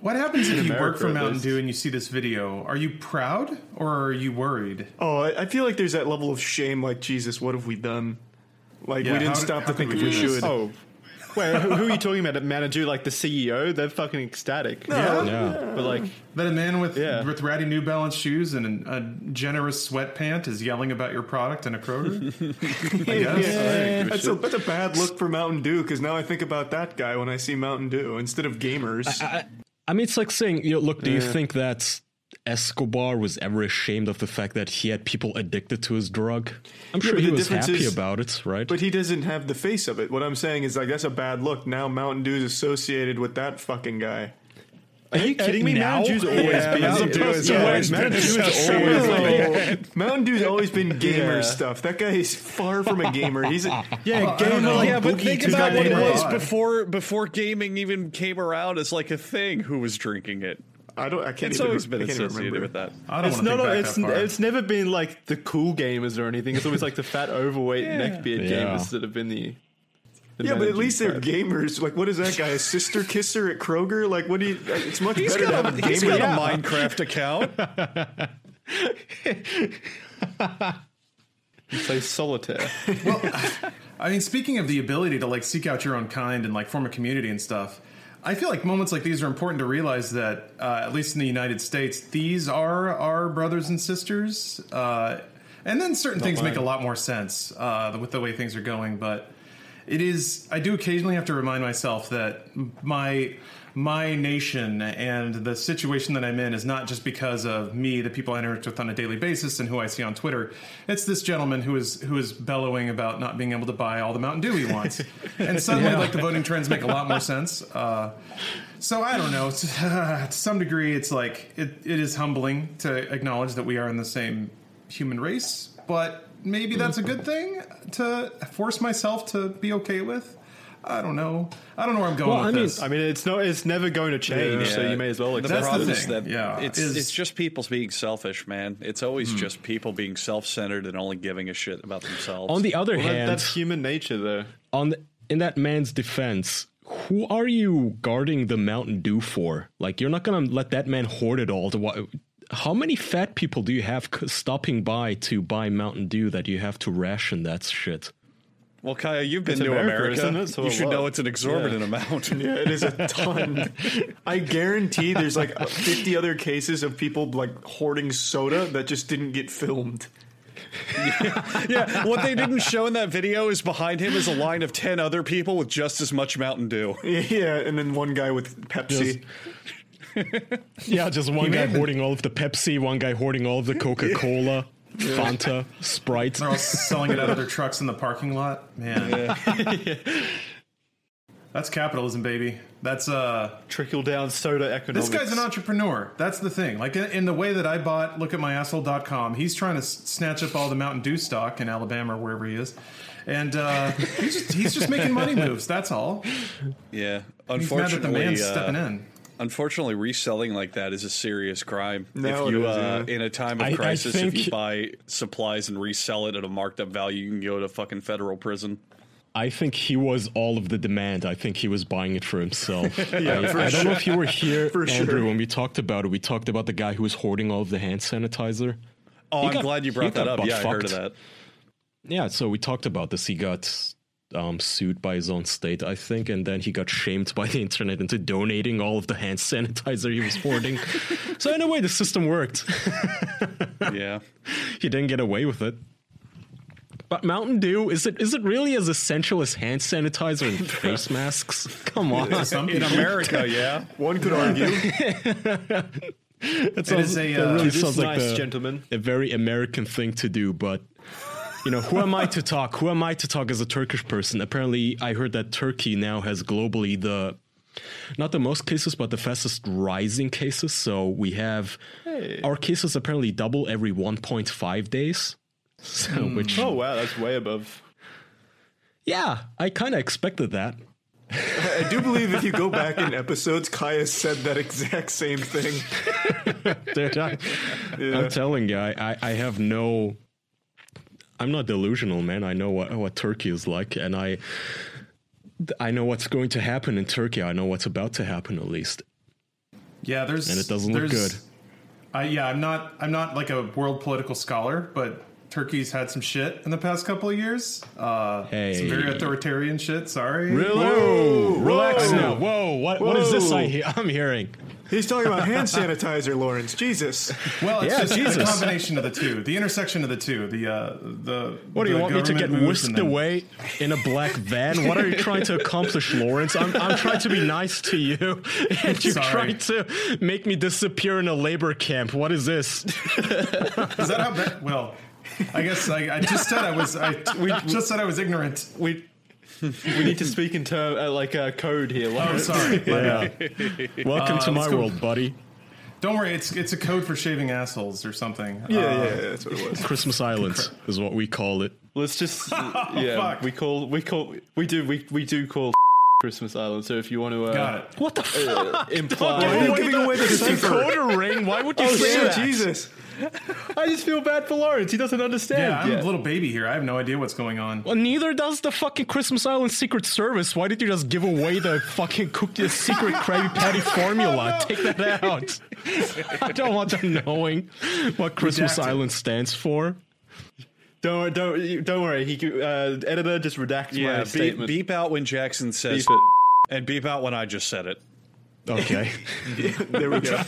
what happens if you work for Mountain. Dew and you see this video are you proud or are you worried Oh, I, I feel like there's that level of shame. Like Jesus, what have we done? Like Yeah, we didn't how- stop how to think if we we do should. Oh, wait, who, who are you talking about? At Manager, like the CEO? They're fucking ecstatic. yeah Yeah. but like, that a man with Yeah. with ratty New Balance shoes and a, a generous sweatpant is yelling about your product in a Kroger I guess That's a, that's a bad look for Mountain Dew because now I think about that guy when I see Mountain Dew instead of gamers. I mean, it's like saying, you know, look, do you think that Escobar was ever ashamed of the fact that he had people addicted to his drug? I'm sure but he the was difference happy is- about it, right? but he doesn't have the face of it. What I'm saying is like that's a bad look. Now Mountain Dew is associated with that fucking guy. are you kidding me? now? Mountain Dew's always Yeah, been. Mountain Dew Yeah, is yeah, always Mountain been always like. Mountain Dew's always been gamer Yeah. stuff. That guy is far from a gamer. He's a, Yeah, gamer like yeah, but think about what it oh. was before before gaming even came around as like a thing. Who was drinking it? I don't. I can't. It's even, always been I can't even associated remember. with that. I don't It's want to not. think back It's that far. it's never been like the cool gamers or anything. It's always like the fat, overweight, neckbeard Yeah. gamers that have been the. the Yeah, but at least they're part. gamers. Like, what is that guy? A sister kisser at Kroger? Like, what do you? It's much He's better to got, have a, a he's gamer. got a Minecraft account. He plays solitaire. Well, I mean, speaking of the ability to like seek out your own kind and like form a community and stuff, I feel like moments like these are important to realize that, uh, at least in the United States, these are our brothers and sisters. Uh, and then certain things make a lot more sense uh, with the way things are going. But it is, I do occasionally have to remind myself that my my nation and the situation that I'm in is not just because of me, the people I interact with on a daily basis, and who I see on Twitter. It's this gentleman who is who is bellowing about not being able to buy all the Mountain Dew he wants, and suddenly, like the voting trends make a lot more sense. Uh, so I don't know. It's, to some degree, it's like it, it is humbling to acknowledge that we are in the same human race, but maybe that's a good thing to force myself to be okay with. I don't know. I don't know where I'm going Well, with I mean- this. I mean, it's no, it's never going to change. So you may as well The accept That's the problem it. is thing. that Yeah. it's Is- it's just people being selfish, man. It's always hmm. just people being self-centered and only giving a shit about themselves. On the other Well, that- hand, that's human nature, though. on the, in that man's defense, who are you guarding the Mountain Dew for? Like, you're not gonna let that man hoard it all. To wa- how many fat people do you have stopping by to buy Mountain Dew that you have to ration that shit? Well, Kaya, you've been It's to America, America. isn't it? So you should lot. know it's an exorbitant amount. Yeah, it is a ton. I guarantee there's like 50 other cases of people like hoarding soda that just didn't get filmed. yeah, what they didn't show in that video is behind him is a line of ten other people with just as much Mountain Dew. Yeah, and then one guy with Pepsi. Yeah, just one guy made the- hoarding all of the Pepsi, one guy hoarding all of the Coca Cola, Fanta, Sprite. They're all selling it out of their trucks in the parking lot. Man, that's capitalism, baby. That's uh, Trickle down soda economics. this guy's an entrepreneur. That's the thing. Like in, in the way that I bought look at my lookatmyasshole.com, he's trying to snatch up all the Mountain Dew stock in Alabama or wherever he is, and uh, he's just he's just making money moves. That's all. Yeah, He's mad that the man's uh, stepping in. Unfortunately, reselling like that is a serious crime. No, if you, it is, uh, yeah. in a time of I- I crisis, think- if you buy supplies and resell it at a marked up value, you can go to fucking federal prison. I think he was all of the demand. I think he was buying it for himself. Yeah, I, for I don't know if you were here, For Andrew, sure. when we talked about it. We talked about the guy who was hoarding all of the hand sanitizer. Oh, He I'm got- glad you brought that up. Yeah, I heard of butt-fucked. that. Yeah, so we talked about this. He got um, sued by his own state, I think, and then he got shamed by the internet into donating all of the hand sanitizer he was hoarding. so in a way, the system worked. Yeah. he didn't get away with it. But Mountain Dew is it is it really as essential as hand sanitizer and face masks? Come on, Some In America, yeah. One could argue. it, is a, that uh, really It is sounds like nice, the- gentlemen. a very American thing to do, but you know, who am I to talk? Who am I to talk as a Turkish person? Apparently, I heard that Turkey now has globally the not the most cases, but the fastest rising cases. So we have our cases apparently double every 1.5 days. So, hmm. which, Oh wow, that's way above. yeah, I kind of expected that. I do believe if you go back in episodes, Kaya said that exact same thing. Dude, I, am telling you, I, I, I have no. I'm not delusional, man. I know what what Turkey is like, and I I know what's going to happen in Turkey. I know what's about to happen, at least. Yeah, there's And it doesn't look good. I yeah, I'm not I'm not like a world political scholar, but Turkey's had some shit in the past couple of years. Uh, Hey. some very authoritarian shit. Sorry. Whoa, relax Whoa. now. Whoa, what what is this I he- I'm hearing? He's talking about hand sanitizer, Lawrence. Jesus. Well, it's Yeah, just Jesus. a combination of the two, the intersection of the two. The uh, the What do you want me to get whisked away in a black van? What are you trying to accomplish, Lawrence? I'm, I'm trying to be nice to you, and you're Sorry. trying to make me disappear in a labor camp. What is this? Is that how bad? Well, I guess I, I just said I was. I we just said I was ignorant. We we need to speak in term uh, like uh, code here. Oh, sorry. My bad. Welcome to my go- world, buddy. Don't worry. It's it's a code for shaving assholes or something. Yeah, Uh, yeah, yeah, that's what it was. Christmas Island is what we call it. Let's just yeah. fuck. We call we call we do we we do call Christmas Island. So if you want to uh, Got it. What the fuck? imply Why are you giving away the It's a cipher? Ring. Why would you Oh, say shit, that? Jesus. I just feel bad for Lawrence. He doesn't understand. Yeah, I'm yet. a little baby here. I have no idea what's going on. Well, neither does the fucking Christmas Island Secret Service. Why did you just give away the fucking cookie, the secret Krabby Patty formula? Take that out. I don't want them knowing what Christmas Redacted. Island stands for. Don't worry, don't don't worry. He could- uh, editor just redacts Yeah, my beep, statement. beep out when Jackson says Beep it. and beep out when I just said it. Okay. There we go.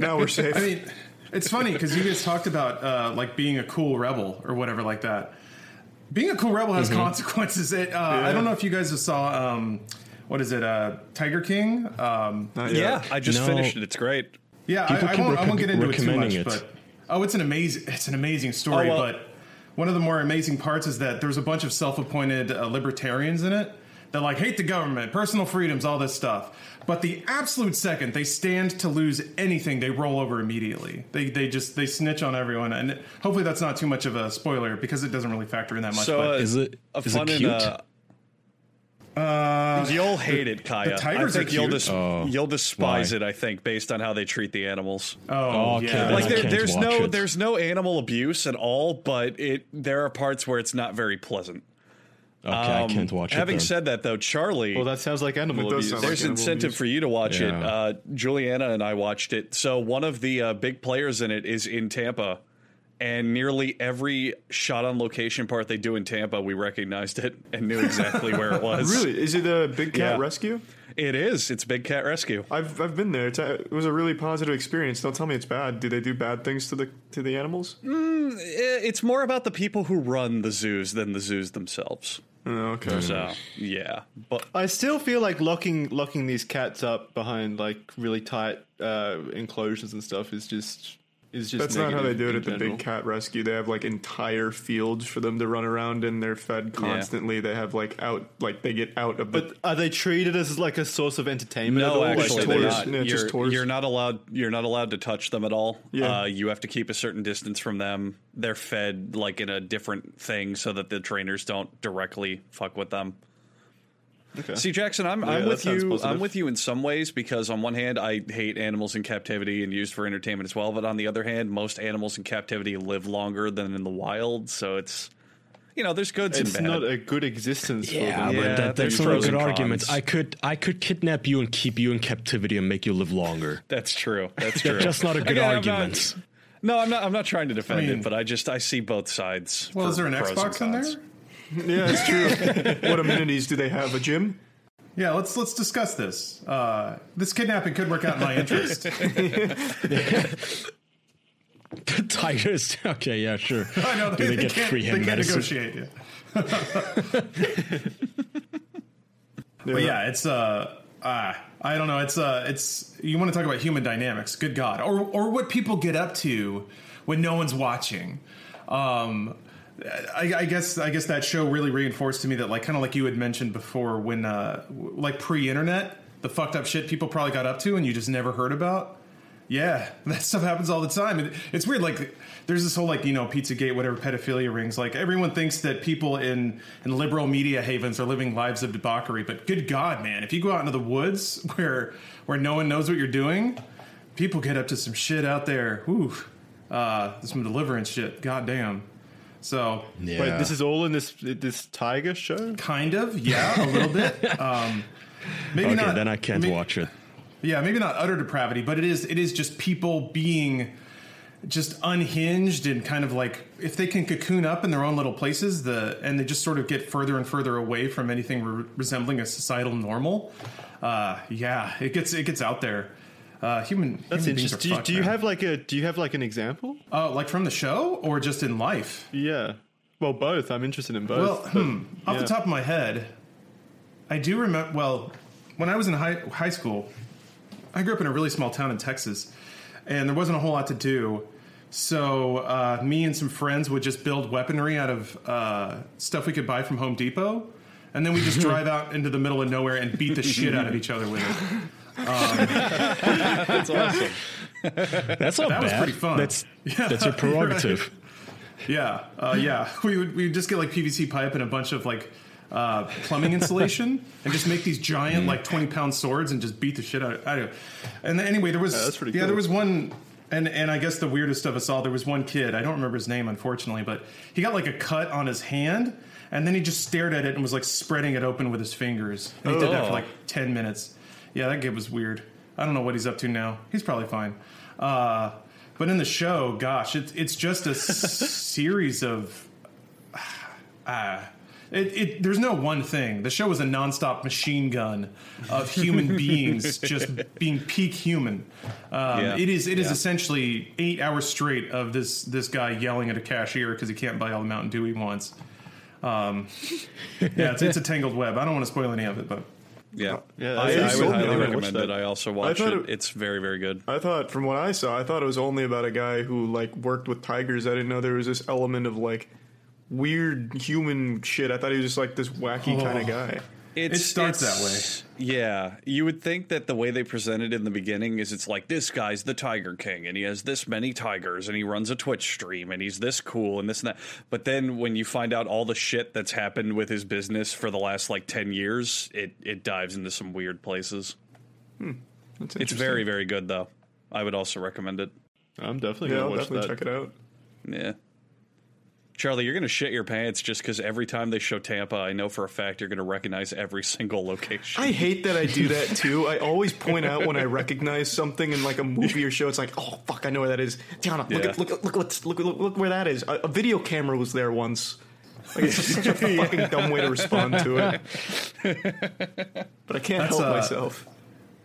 now we're safe. I mean, it's funny because you guys talked about uh, like being a cool rebel or whatever like that. Being a cool rebel has consequences. It, uh, I don't know if you guys have saw um, what is it, uh, Tiger King? Um, Yeah, I just No. finished it. It's great. yeah, People I, I keep won't, I won't get into it too much, recommending it. but oh, it's an amazing, it's an amazing story. Oh, well- but one of the more amazing parts is that there's a bunch of self-appointed uh, libertarians in it that like hate the government, personal freedoms, all this stuff. But the absolute second they stand to lose anything, they roll over immediately. They they just they snitch on everyone, and hopefully that's not too much of a spoiler because it doesn't really factor in that much. So but uh, Is it a is it fun and, cute? uh, you'll hate it, Kaya. I tigers are think you'll dis- Oh, you'll despise why? it. I think based on how they treat the animals. oh, okay, yeah, like there, there's no it. there's no animal abuse at all, but it there are parts where it's not very pleasant. Okay, I Um, can't watch it. Having then. said that, though, Charlie, well, that sounds like animal It abuse. sound like there's animal incentive abuse. for you to watch it. Uh, Juliana and I watched it. So one of the uh, big players in it is in Tampa, and nearly every shot on location part they do in Tampa, we recognized it and knew exactly where it was. Really? Is it a big cat Yeah. rescue? It is. It's Big Cat Rescue. I've I've been there. It's a, it was a really positive experience. Don't tell me it's bad. Do they do bad things to the to the animals? Mm. It's more about the people who run the zoos than the zoos themselves. Oh, okay. So yeah, but I still feel like locking locking these cats up behind like really tight uh, enclosures and stuff is just is just. That's not how they do it in at the general. big cat rescue. They have like entire fields for them to run around and they're fed constantly. They have like out like they get out of the But are they treated as like a source of entertainment? no, actually, Like, they're not. Yeah, You're, tours. you're not allowed. You're not allowed to touch them at all. Yeah. Uh, you have to keep a certain distance from them. They're fed like in a different thing so that the trainers don't directly fuck with them. Okay. See, Jackson, I'm, Yeah, I'm with you. positive. I'm with you in some ways because on one hand, I hate animals in captivity and used for entertainment as well. But on the other hand, most animals in captivity live longer than in the wild, so it's you know there's goods it's and bad. not a good existence Yeah, for them. Yeah, but that, there's that's not a good and argument. I could I could kidnap you and keep you in captivity and make you live longer. That's true. That's true. That's just not a good Again, I'm not- argument. no, I'm not. I'm not trying to defend I mean- it, but I just I see both sides. Well, for is there an pros and Xbox in there? Yeah, it's true. what amenities do they have? A gym? Yeah, let's let's discuss this. Uh, this kidnapping could work out in my interest. The tigers. Okay, yeah, sure. I know Do they get can't, free they hand can't medicine? negotiate. Yeah. But yeah, it's uh, uh, I don't know. It's uh, it's you want to talk about human dynamics? Good God, or or what people get up to when no one's watching. Um, I, I guess I guess that show really reinforced to me that like kind of like you had mentioned before when uh, w- like pre-internet, the fucked up shit people probably got up to and you just never heard about. Yeah, that stuff happens all the time. It, it's weird. Like, there's this whole like you know PizzaGate, whatever pedophilia rings. Like everyone thinks that people in in liberal media havens are living lives of debauchery. But good God, man, if you go out into the woods where where no one knows what you're doing, people get up to some shit out there. Whew, uh, some deliverance shit. God damn. So Yeah. Wait, this is all in this this tiger show. kind of, yeah, a little bit. Um, maybe okay, not. then I can't may- watch it. Yeah, maybe not utter depravity, but it is it is just people being just unhinged and kind of like if they can cocoon up in their own little places, the and they just sort of get further and further away from anything re- resembling a societal normal. Uh, yeah, it gets it gets out there. Uh, human. That's human beings interesting. Do you, do you have like a do you have like an example? uh, like from the show or just in life? Yeah. Well, both. I'm interested in both. Well, but- hmm, off the top of my head, I do remember. Well, when I was in high high school, I grew up in a really small town in Texas, and there wasn't a whole lot to do. So uh, me and some friends would just build weaponry out of uh, stuff we could buy from Home Depot, and then we just drive out into the middle of nowhere and beat the shit out of each other with it. That's awesome. That's not That was pretty fun. That's Yeah, that's your you're right. prerogative. Yeah, uh, yeah. We would we would just get like PVC pipe and a bunch of like uh, plumbing insulation and just make these giant like twenty pound swords and just beat the shit out. of I. And then, anyway, there was that's pretty yeah, cool. there was one And and I guess the weirdest of us all, there was one kid. I don't remember his name, unfortunately, but he got like a cut on his hand, and then he just stared at it and was like spreading it open with his fingers. And he did that Oh. for like ten minutes. Yeah, that kid was weird. I don't know what he's up to now. He's probably fine. Uh, but in the show, gosh, it's it's just a s- series of. Uh, it, it, there's no one thing. The show was a nonstop machine gun of human beings just being peak human. Um, Yeah. It is it is Yeah. essentially eight hours straight of this this guy yelling at a cashier because he can't buy all the Mountain Dew he wants. Um, yeah, it's, it's a tangled web. I don't want to spoil any of it, but Yeah, uh, Yeah, I, that's- I would highly on recommend Watch it. I also watched thought it. it- It's very, very good. I thought, from what I saw, I thought it was only about a guy who like worked with tigers. I didn't know there was this element of like weird human shit. I thought he was just like this wacky kind Oh. of guy. It's, starts that way. Yeah, you would think that the way they presented in the beginning is it's like this guy's the Tiger King and he has this many tigers and he runs a Twitch stream and he's this cool and this and that. But then when you find out all the shit that's happened with his business for the last like ten years, it it dives into some weird places. Hmm. That's It's very, very good though. I would also recommend it. I'm definitely yeah. gonna I'll watch definitely that. check it out. Yeah. Charlie, you're going to shit your pants just because every time they show Tampa, I know for a fact you're going to recognize every single location. I hate that I do that too. I always point out when I recognize something in like a movie or show. It's like, oh fuck, I know where that is. Tiana, look Yeah. at look at- look what's look, look look where that is. A, a video camera was there once. Like, it's just such a fucking dumb way to respond to it. But I can't That's, help uh, myself.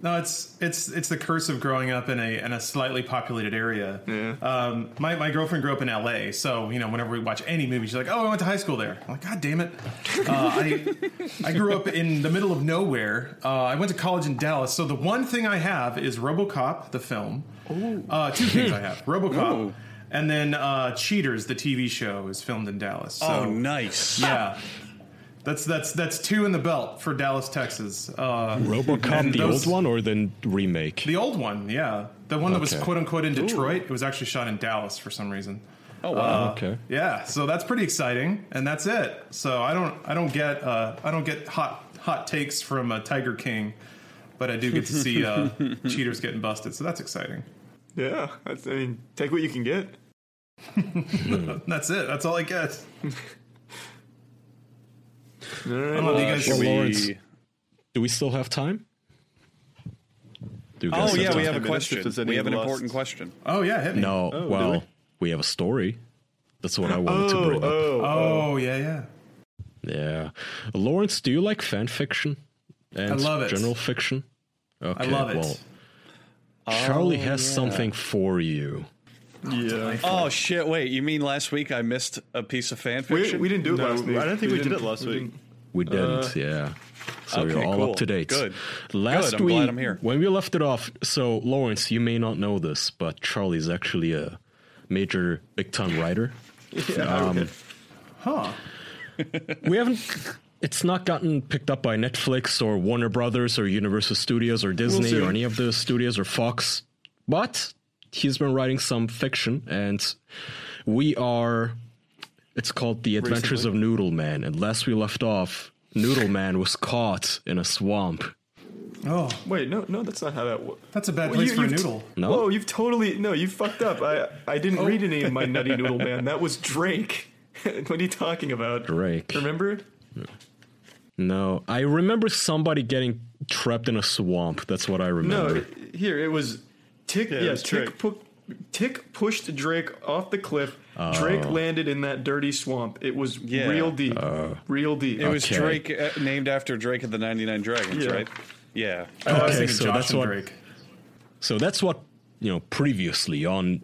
No, it's it's it's the curse of growing up in a in a slightly populated area. Yeah. Um, my my girlfriend grew up in L.A., so you know whenever we watch any movie, she's like, "Oh, I went to high school there." I'm like, "God damn it!" Uh, I I grew up in the middle of nowhere. Uh, I went to college in Dallas, so the one thing I have is RoboCop, the film. Uh, two things I have: RoboCop, Ooh. and then uh, Cheaters, the TV show, is filmed in Dallas. So, oh, nice. yeah. That's that's that's two in the belt for Dallas, Texas. Uh, RoboCop, the those- old one or the remake? the old one, yeah. The one that was quote unquote in Detroit. It was actually shot in Dallas for some reason. Oh, wow. okay. Yeah, so that's pretty exciting, and that's it. So I don't, I don't get, uh, I don't get hot, hot takes from uh, Tiger King, but I do get to see uh, cheaters getting busted. So that's exciting. Yeah, that's, I mean, take what you can get. That's it. That's all I get. All right, I don't know, do you guys Should Well, Lawrence, we... Do we still have time? Do Oh, yeah, we have a 10 minutes if question. We have an last- important question. Oh yeah, hit me. No, Oh, well, we? we have a story. That's what I wanted to oh, bring up. Oh, oh, Oh yeah, yeah. Yeah. Lawrence, do you like fan fiction? And I love it. General fiction? Okay, I love it. well, Charlie Oh, has yeah. something for you. Yeah. Oh, shit. Wait, you mean last week I missed a piece of fan fiction? we didn't do it No, last week. I don't think we did didn't- it last we week. We didn't, yeah. So okay, you're all cool. up to date. Good. Last Good, I'm week, glad I'm here. when we left it off, so Lawrence, you may not know this, but Charlie's actually a major big time writer. um, Huh. we haven't. It's not gotten picked up by Netflix or Warner Brothers or Universal Studios or Disney see. or any of the studios or Fox, but he's been writing some fiction, and we are. It's called The Adventures of Noodle Man, and last we left off, Noodle Man was caught in a swamp. Oh, Wait, no, no, that's not how that works. that's a bad Well, place you- for a you've- noodle. No? Whoa, you've totally no, you fucked up. I I didn't oh. read any of my Nutty Noodle Man. That was Drake. what are you talking about? Drake. Remember? No, I remember somebody getting trapped in a swamp. That's what I remember. No, remember. here it was. Tick, Yeah, it was Tick, pu- Tick pushed Drake off the cliff. Drake landed in that dirty swamp. It was Yeah. real deep, real deep. It was Okay. Drake, uh, named after Drake of the 99 Dragons, Yeah. right? Yeah. Oh, I was Okay, thinking so Josh that's and what- Drake. So that's what you know previously on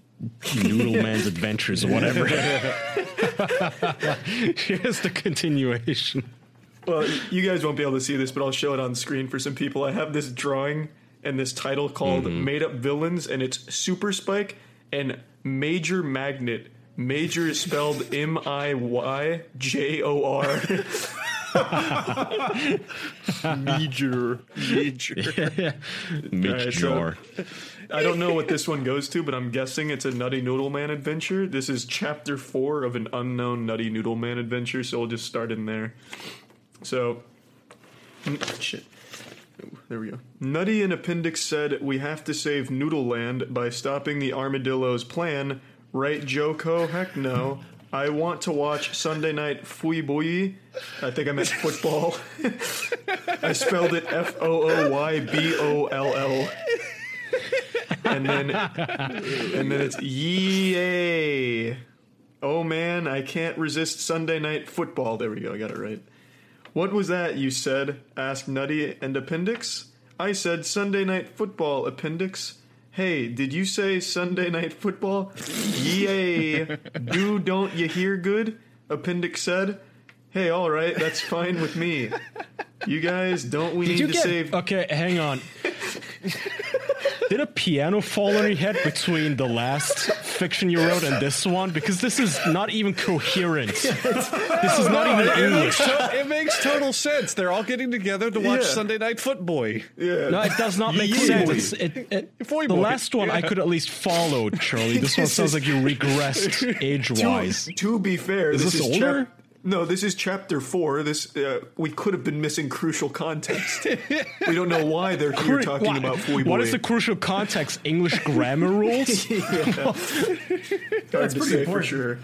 Noodle Man's Adventures or whatever. Here's the continuation. Well, you guys won't be able to see this, but I'll show it on screen for some people. I have this drawing and this title called Made Up Villains, and it's Super Spike and Major Magnet. Major is spelled M I Y J O R. Major. Major. Major. I don't know what this one goes to, but I'm guessing it's a Nutty Noodle Man adventure. This is chapter four of an unknown Nutty Noodle Man adventure, so we'll just start in there. So, mm, shit. There we go. Nutty and Appendix said we have to save Noodle Land by stopping the armadillo's plan. Right, Joko? Heck no. I want to watch Sunday Night Fui Bui. I think I meant football. I spelled it F O O Y B O L L. And then, and then it's yay. Oh man, I can't resist Sunday Night Football. There we go. I got it right. What was that you said? asked Nutty and Appendix. I said Sunday Night Football, Appendix. Hey, did you say Sunday Night Football? Yay! Do don't you hear good? Appendix said. Hey, all right, that's fine with me. You guys, don't we need you to get save? okay? Hang on. Did a piano fall on your head between the last fiction you wrote and this one? Because this is not even coherent. this is not even It English. makes, to- it makes total sense. They're all getting together to watch Yeah. Sunday Night Footboy. Yeah. No, it does not make Yeah. sense. It's, it, it, Boy, the last one I could at least follow, Charlie. This one sounds is- like you regressed age-wise. To, to be fair, Is this, this is older? chap- no, this is chapter four. This uh, we could have been missing crucial context. we don't know why they're here talking Why- about Fui What Boy. is the crucial context? English grammar rules? Hard to pretty say for important. sure.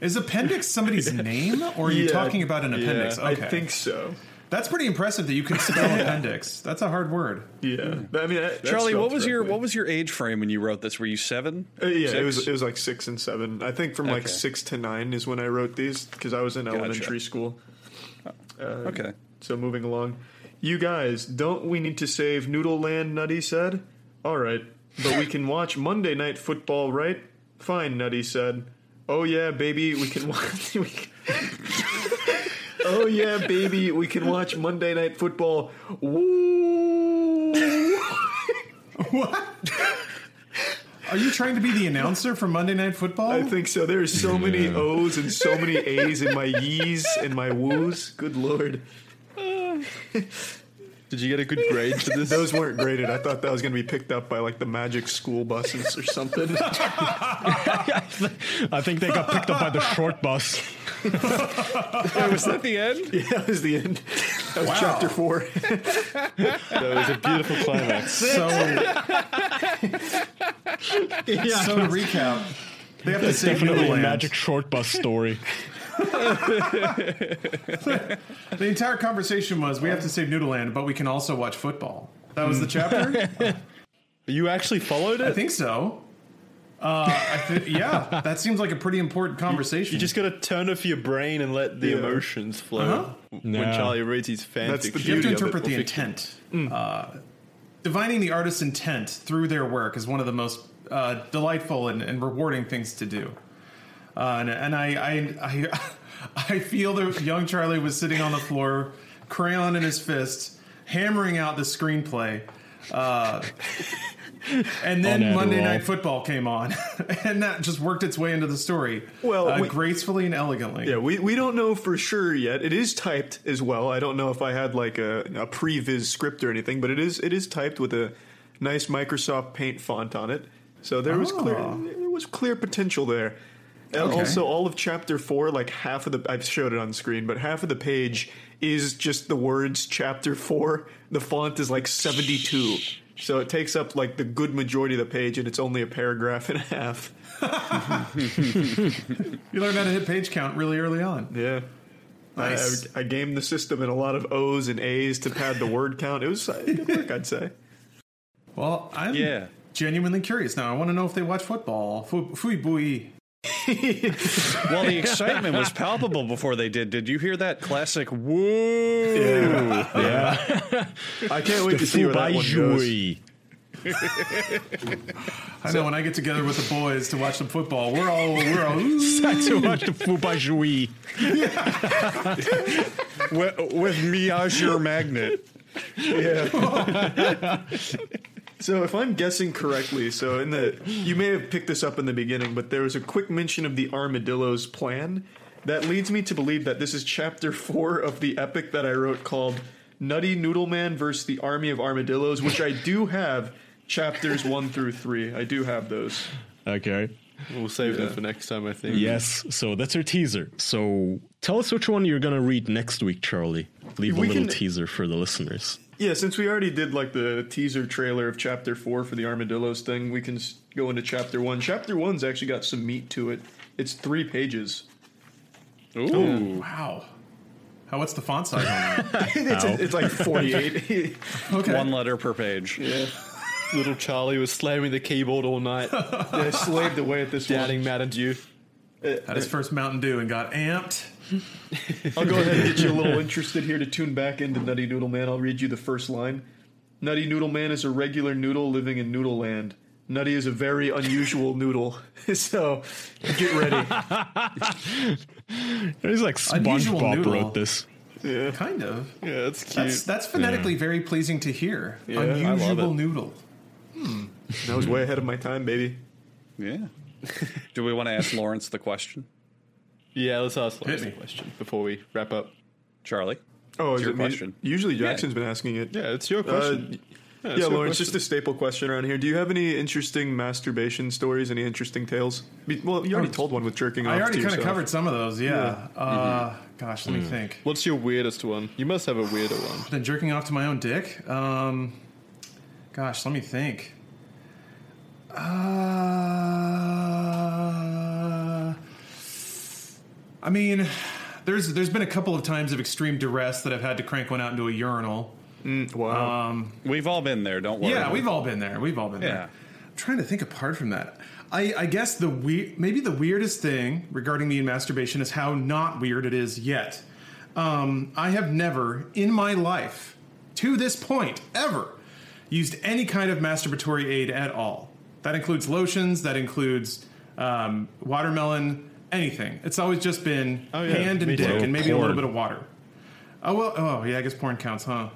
Is appendix somebody's name, or are you Yeah, talking about an appendix? Yeah, Okay, I think so. That's pretty impressive that you can spell appendix. That's a hard word. Yeah, But, I mean, that- Charlie, what spelled was your what was your age frame when you wrote this? Were you seven? Uh, yeah, it was it was like six and seven. I think from like six to nine is when I wrote these because I was in elementary school. okay. So moving along, you guys, don't we need to save Noodle Land? Nutty said. All right, but we can watch Monday Night Football, right? Fine, Nutty said. Oh yeah, baby, we can watch. we can- oh yeah, baby, we can watch Monday Night Football. Woo! Are you trying to be the announcer for Monday Night Football? I think so. There are so many O's and so many A's in my yees and my woos. Good lord. Did you get a good grade for this? Those weren't graded. I thought that was going to be picked up by like the magic school buses or something. I think they got picked up by the short bus. Wait, was that the end? yeah, that was the end. That was chapter four. That was a beautiful climax. so. So to recap, they have to It's save definitely a Land. magic short bus story. The entire conversation was we have to save Noodleland, but we can also watch football. That was the chapter. You actually followed it? I think so. Uh, I thi- yeah, that seems like a pretty important conversation. You just got to turn off your brain and let the Yeah. emotions flow. Uh-huh. When Yeah. Charlie reads his fan That's the fiction. You have to beauty of it, interpret the fiction. intent. Uh, divining the artist's intent through their work is one of the most uh, delightful and, and rewarding things to do. Uh, and and I, I, I, I feel that young Charlie was sitting on the floor, crayon in his fist, hammering out the screenplay. Uh, and then On Monday Night Football came on, and that just worked its way into the story. Well, uh, we- gracefully and elegantly. Yeah, we, we don't know for sure yet. It is typed as well. I don't know if I had like a, a previs script or anything, but it is it is typed with a nice Microsoft Paint font on it. So there was clear Oh. there was clear potential there. And Okay. also, all of chapter four, like half of the I've showed it on screen, but half of the page is just the words chapter four. The font is like seventy two. So it takes up like the good majority of the page, and it's only a paragraph and a half. You learned how to hit page count really early on. Yeah. Nice. I, I, I gamed the system in a lot of O's and A's to pad the word count. It was uh, good work, I'd say. Well, I'm Yeah. genuinely curious now. I want to know if they watch football. Fui bui. Well, the excitement was palpable before they did. Did you hear that classic woo? Yeah. I can't wait to see where that one goes. I know when I get together with the boys to watch some football, we're all we're all. to watch the Fubaijui. with, with me as your magnet. Yeah. So if I'm guessing correctly, so in the you may have picked this up in the beginning, but there was a quick mention of the armadillo's plan. That leads me to believe that this is chapter four of the epic that I wrote called Nutty Noodle Man versus the Army of Armadillos, which I do have chapters one through three. I do have those. Okay. We'll save them for next time, I think. Yes. So that's our teaser. So tell us which one you're gonna read next week, Charlie. Leave a little can- teaser for the listeners. Yeah, since we already did like the teaser trailer of chapter four for the armadillos thing, we can go into chapter one. Chapter one's actually got some meat to it. It's three pages. Ooh. Wow. How what's the font size on that? it's, it's like forty-eight. Okay. One letter per page. Yeah. Little Charlie was slamming the keyboard all night, I slaved away at this one. doubting Mountain Dew. Had his first Mountain Dew and got amped. I'll go ahead and get you a little interested here to tune back into Nutty Noodle Man. I'll read you the first line. Nutty Noodle Man is a regular noodle living in Noodle Land. Nutty is a very unusual noodle. so get ready. It's like Unusual SpongeBob noodle. wrote this. Kind of. Yeah, that's cute. That's that's phonetically very pleasing to hear. I love Unusual it. noodle. Hmm. That was way ahead of my time, baby. Yeah. Do we want to ask Lawrence the question? Yeah, let's ask Lawrence me. a question before we wrap up. Charlie? Oh, is your it me? question. Usually Jackson's been asking it. Yeah, it's your Uh, question. yeah, it's Lawrence, question. just a staple question around here. Do you have any interesting masturbation stories? Any interesting tales? Be- Well, you already told one with jerking off. I already to kind of covered some of those. Yeah. Uh, Gosh, let me think. What's your weirdest one? You must have a weirder one. Been jerking off to my own dick. Um, gosh, let me think. Uh, I mean, there's there's been a couple of times of extreme duress that I've had to crank one out into a urinal. Wow. We've all been there. Don't worry. Yeah, we've all been there. We've all been Yeah. there. I'm trying to think apart from that. I, I guess the we- maybe the weirdest thing regarding me and masturbation is how not weird it is yet. Um, I have never in my life, to this point, ever used any kind of masturbatory aid at all. That includes lotions. That includes um, watermelon. Anything. It's always just been Oh, yeah, hand and me dick, too. and maybe a little bit of water. Oh well. Oh yeah. I guess porn counts, huh?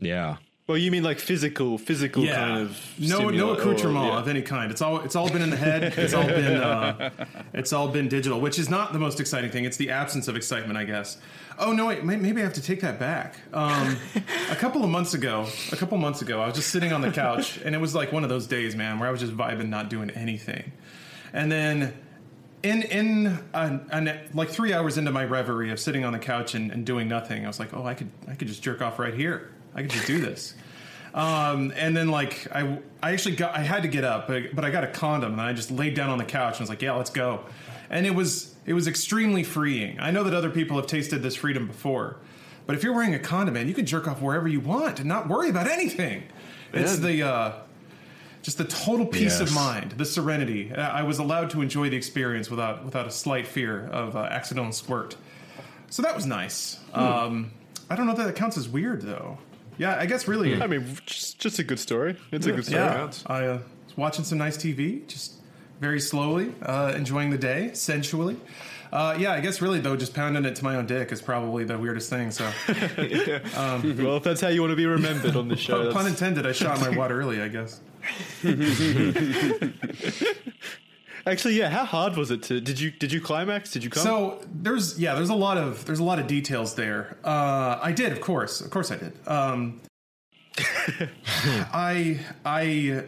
Yeah. Well, you mean like physical, physical kind of no stimuli- no accoutrement or- yeah. of any kind. It's all it's all been in the head. It's all been uh, it's all been digital, which is not the most exciting thing. It's the absence of excitement, I guess. Oh no, wait, maybe I have to take that back. Um, a couple of months ago, a couple of months ago, I was just sitting on the couch, and it was like one of those days, man, where I was just vibing, not doing anything, and then. In in uh, an, like three hours into my reverie of sitting on the couch and, and doing nothing, I was like, "Oh, I could I could just jerk off right here. I could just do this." Um, and then like I, I actually got, I had to get up, but, but I got a condom and I just laid down on the couch and was like, yeah, let's go. And it was, it was extremely freeing. I know that other people have tasted this freedom before, but if you're wearing a condom, man, you can jerk off wherever you want and not worry about anything. It's the, uh, just the total peace of mind, the serenity. I was allowed to enjoy the experience without, without a slight fear of uh, accidental squirt. So that was nice. Um, I don't know if that counts as weird though. Yeah, I guess really. I mean, just, just a good story. It's a good story. Yeah, I uh, was watching some nice TV, just very slowly, uh, enjoying the day, sensually. Uh, yeah, I guess really though, just pounding it to my own dick is probably the weirdest thing. So, Well, if that's how you want to be remembered on the show, pun intended. I shot my wad early, I guess. actually, yeah. How hard was it to? Did you did you climax? Did you come? So there's yeah, there's a lot of there's a lot of details there. Uh, I did, of course, of course, I did. Um, I I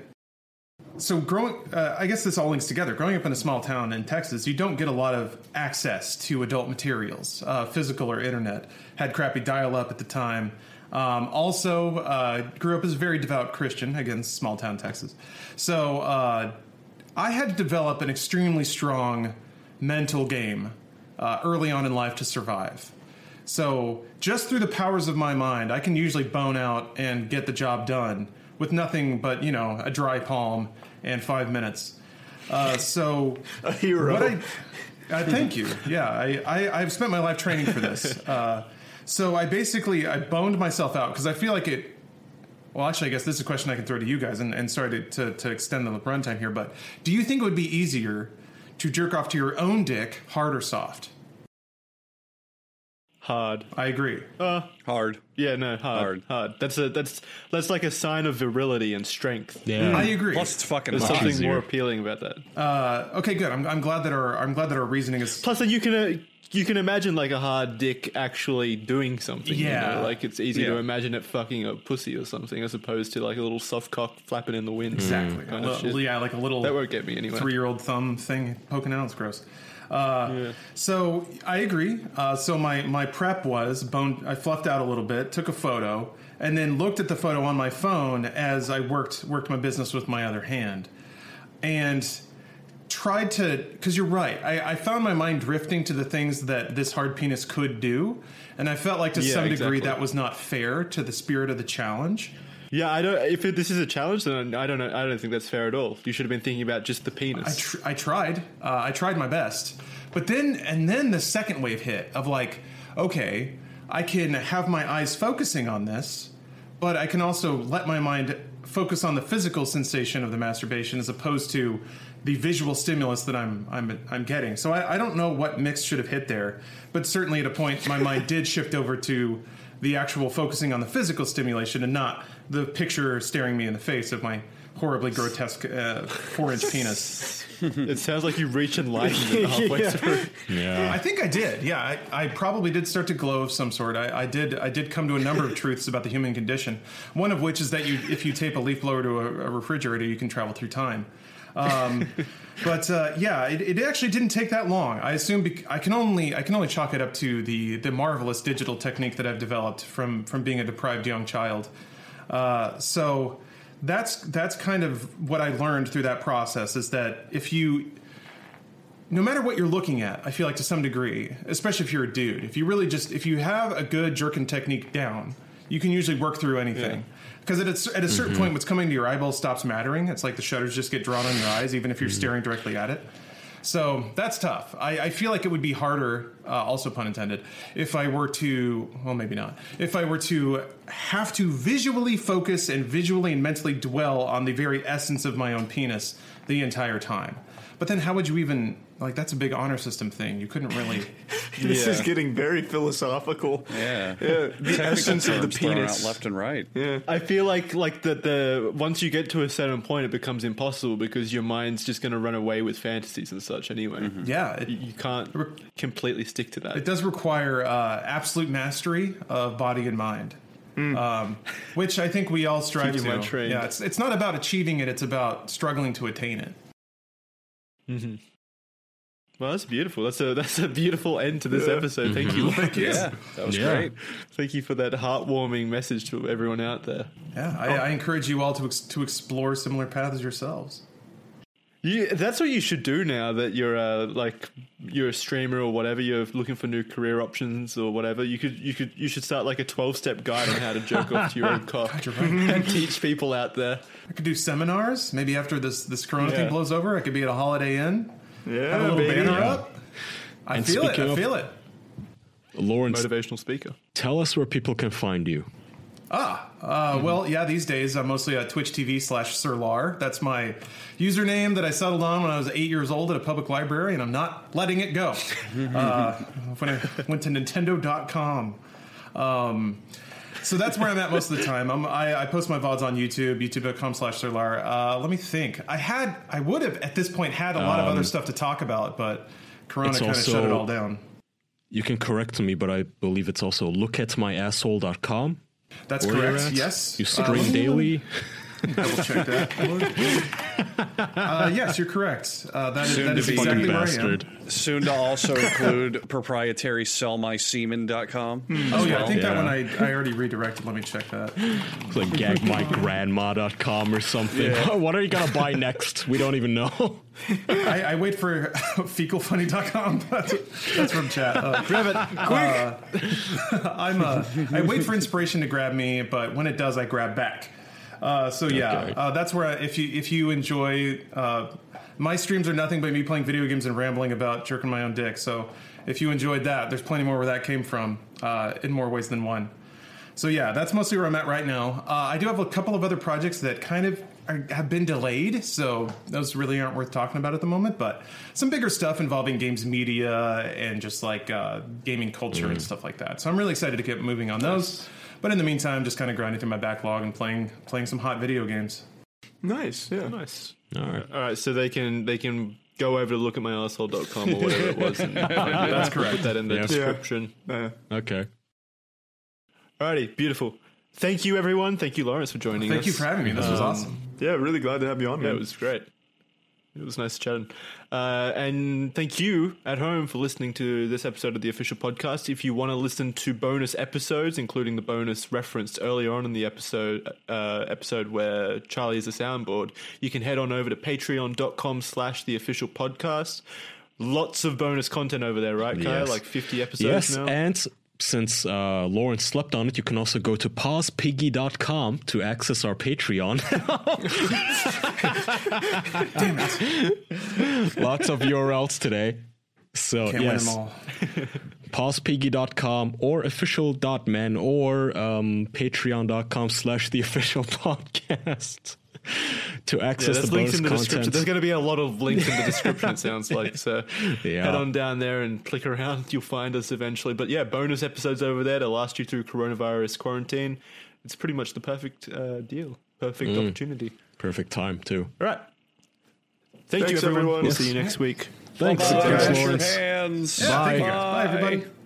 so growing, uh, I guess this all links together. Growing up in a small town in Texas, you don't get a lot of access to adult materials, uh, physical or internet. Had crappy dial-up at the time. Um, also, uh, grew up as a very devout Christian. Again, small town Texas. So uh, I had to develop an extremely strong mental game uh, early on in life to survive. So, just through the powers of my mind, I can usually bone out and get the job done with nothing but, you know, a dry palm and five minutes. Uh, so, A hero. I, uh, thank you. Yeah, I, I, I've spent my life training for this. So, I basically I boned myself out because I feel like it. Well, actually, I guess this is a question I can throw to you guys, and, and sorry to, to, to extend the runtime here, but do you think it would be easier to jerk off to your own dick, hard or soft? Hard. I agree. Uh, Hard. yeah, no, hard, Hard. hard. That's a that's that's like a sign of virility and strength. Yeah. I agree. Plus, it's fucking There's something easier. more appealing about that. Uh, okay, good. I'm, I'm glad that our I'm glad that our reasoning is. Plus, then you can uh, you can imagine like a hard dick actually doing something. you Yeah. know? like it's easy to imagine it fucking a pussy or something, as opposed to like a little soft cock flapping in the wind. Exactly. kind of little- shit. yeah, like a little That won't get me anywhere. three year old thumb thing poking out. It's gross. Uh, So I agree. Uh, so my my prep was bone. I fluffed out a little bit, took a photo, and then looked at the photo on my phone as I worked worked my business with my other hand, and tried to because you're right. I, I found my mind drifting to the things that this hard penis could do, and I felt like to Yeah, some degree that was not fair to the spirit of the challenge. Yeah, I don't. If it, this is a challenge, then I don't. I don't think that's fair at all. You should have been thinking about just the I, penis. tr- I tried. Uh, I tried my best. But then, and then the second wave hit of like, okay, I can have my eyes focusing on this, but I can also let my mind focus on the physical sensation of the masturbation as opposed to the visual stimulus that I'm I'm I'm getting. So I, I don't know what mix should have hit there, but certainly at a point my mind did shift over to the actual focusing on the physical stimulation and not the picture staring me in the face of my horribly grotesque uh, four inch penis. it sounds like you reach enlightenment halfway through. Yeah. I think I did. Yeah, I, I probably did start to glow of some sort. I, I did. I did come to a number of truths about the human condition. One of which is that you, if you tape a leaf blower to a, a refrigerator, you can travel through time. Um, but uh, yeah, it, it actually didn't take that long. I assume bec- I can only I can only chalk it up to the the marvelous digital technique that I've developed from from being a deprived young child. Uh, so that's that's kind of what I learned through that process is that if you no matter what you're looking at, I feel like to some degree, especially if you're a dude, if you really just if you have a good jerkin technique down, you can usually work through anything. Because at a, at a certain point, what's coming to your eyeball stops mattering. It's like the shutters just get drawn on your eyes, even if you're staring directly at it. So that's tough. I, I feel like it would be harder, uh, also pun intended, if I were to, well, maybe not, if I were to have to visually focus and visually and mentally dwell on the very essence of my own penis the entire time. But then how would you even, like, that's a big honor system thing. You couldn't really. This Yeah. is getting very philosophical. Yeah. Yeah, the Technical essence of the terms penis. out left and right. Yeah. I feel like like that the once you get to a certain point, it becomes impossible because your mind's just going to run away with fantasies and such anyway. Yeah, it, You, you can't completely stick to that. it does require uh, absolute mastery of body and mind. Um, which I think we all strive to. Yeah, it's, it's not about achieving it; it's about struggling to attain it. Well, that's beautiful. That's a that's a beautiful end to this episode. Thank you. Thank you. Yeah, that was Yeah. great. Thank you for that heartwarming message to everyone out there. Yeah, I, I encourage you all to ex- to explore similar paths yourselves. You, that's what you should do now that you're uh, like you're a streamer or whatever. You're looking for new career options or whatever. You could you could you should start like a twelve step guide on how to jerk off to your own cock and teach people out there. I could do seminars. Maybe after this this Corona Yeah. thing blows over, I could be at a Holiday Inn. Yeah, have a little banner up. I And feel it. speaking I of- feel it. Lawrence, Motivational speaker. tell us where people can find you. Ah, uh, well, yeah. These days, I'm mostly at Twitch TV slash Sirlarr. That's my username that I settled on when I was eight years old at a public library, and I'm not letting it go. uh, when I went to Nintendo.com. Um, so that's where I'm at most of the time. I'm, I, I post my VODs on YouTube, youtube.com slash Sirlarr. Uh, let me think. I had, I would have at this point had a lot of other stuff to talk about, but Corona kind of shut it all down. You can correct me, but I believe it's also lookatmyasshole.com. That's correct. Yes. You stream daily. Double check that. uh, yes, you're correct. Uh, that is, Soon that to is be- exactly Fucking where bastard. I am. Soon to also include proprietary sellmysemen.com. Oh yeah, I think that one I, I already redirected. Let me check that. It's like gagmygrandma.com or something. what are you going to buy next? We don't even know. I, I wait for fecalfunny.com. That's, that's from chat. Uh, Grab it. uh, I'm uh, I wait for inspiration to grab me, but when it does, I grab back. Uh, so yeah, Okay. uh, that's where I, if you if you enjoy uh, my streams are nothing but me playing video games and rambling about jerking my own dick. So if you enjoyed that, there's plenty more where that came from uh, in more ways than one. So yeah, that's mostly where I'm at right now. Uh, I do have a couple of other projects that kind of are, have been delayed, so those really aren't worth talking about at the moment. But some bigger stuff involving games media and just like uh, gaming culture and stuff like that. So I'm really excited to get moving on those. But in the meantime, just kind of grinding through my backlog and playing playing some hot video games. Nice. Yeah. Nice. All right. All right, so they can they can go over to lookatmyasshole.com or whatever it was. And That's correct. Put that in the Yeah. description. Uh, Okay. Alrighty, beautiful. Thank you, everyone. Thank you, Lawrence, for joining us. Thank you for having me. This was Um, awesome. yeah, really glad to have you on, Yeah, man. it was great. It was nice chatting. Uh, and thank you at home for listening to this episode of the official podcast. If you want to listen to bonus episodes, including the bonus referenced earlier on in the episode, uh, episode where Charlie is a soundboard, you can head on over to patreon.com slash the official podcast. Lots of bonus content over there, right, Kaya? Yes. Like 50 episodes Yes, now? and since uh, Lauren slept on it, you can also go to pausepiggy.com to access our Patreon. Damn it! Lots of URLs today. So Can't yes, win them all. pausepiggy.com or official.men or um, patreon.com slash the official podcast to access there's the links bonus in the description. content. There's going to be a lot of links in the description, it sounds like. So Yeah. head on down there and click around. You'll find us eventually. But yeah, bonus episodes over there to last you through coronavirus quarantine. It's pretty much the perfect uh, deal, perfect Mm. opportunity. Perfect time too. All right. Thank Thanks, you, everyone. everyone. We'll see you next week. Thanks. Wash Thanks, Lawrence. hands. Yeah, thank you guys. Bye, everybody.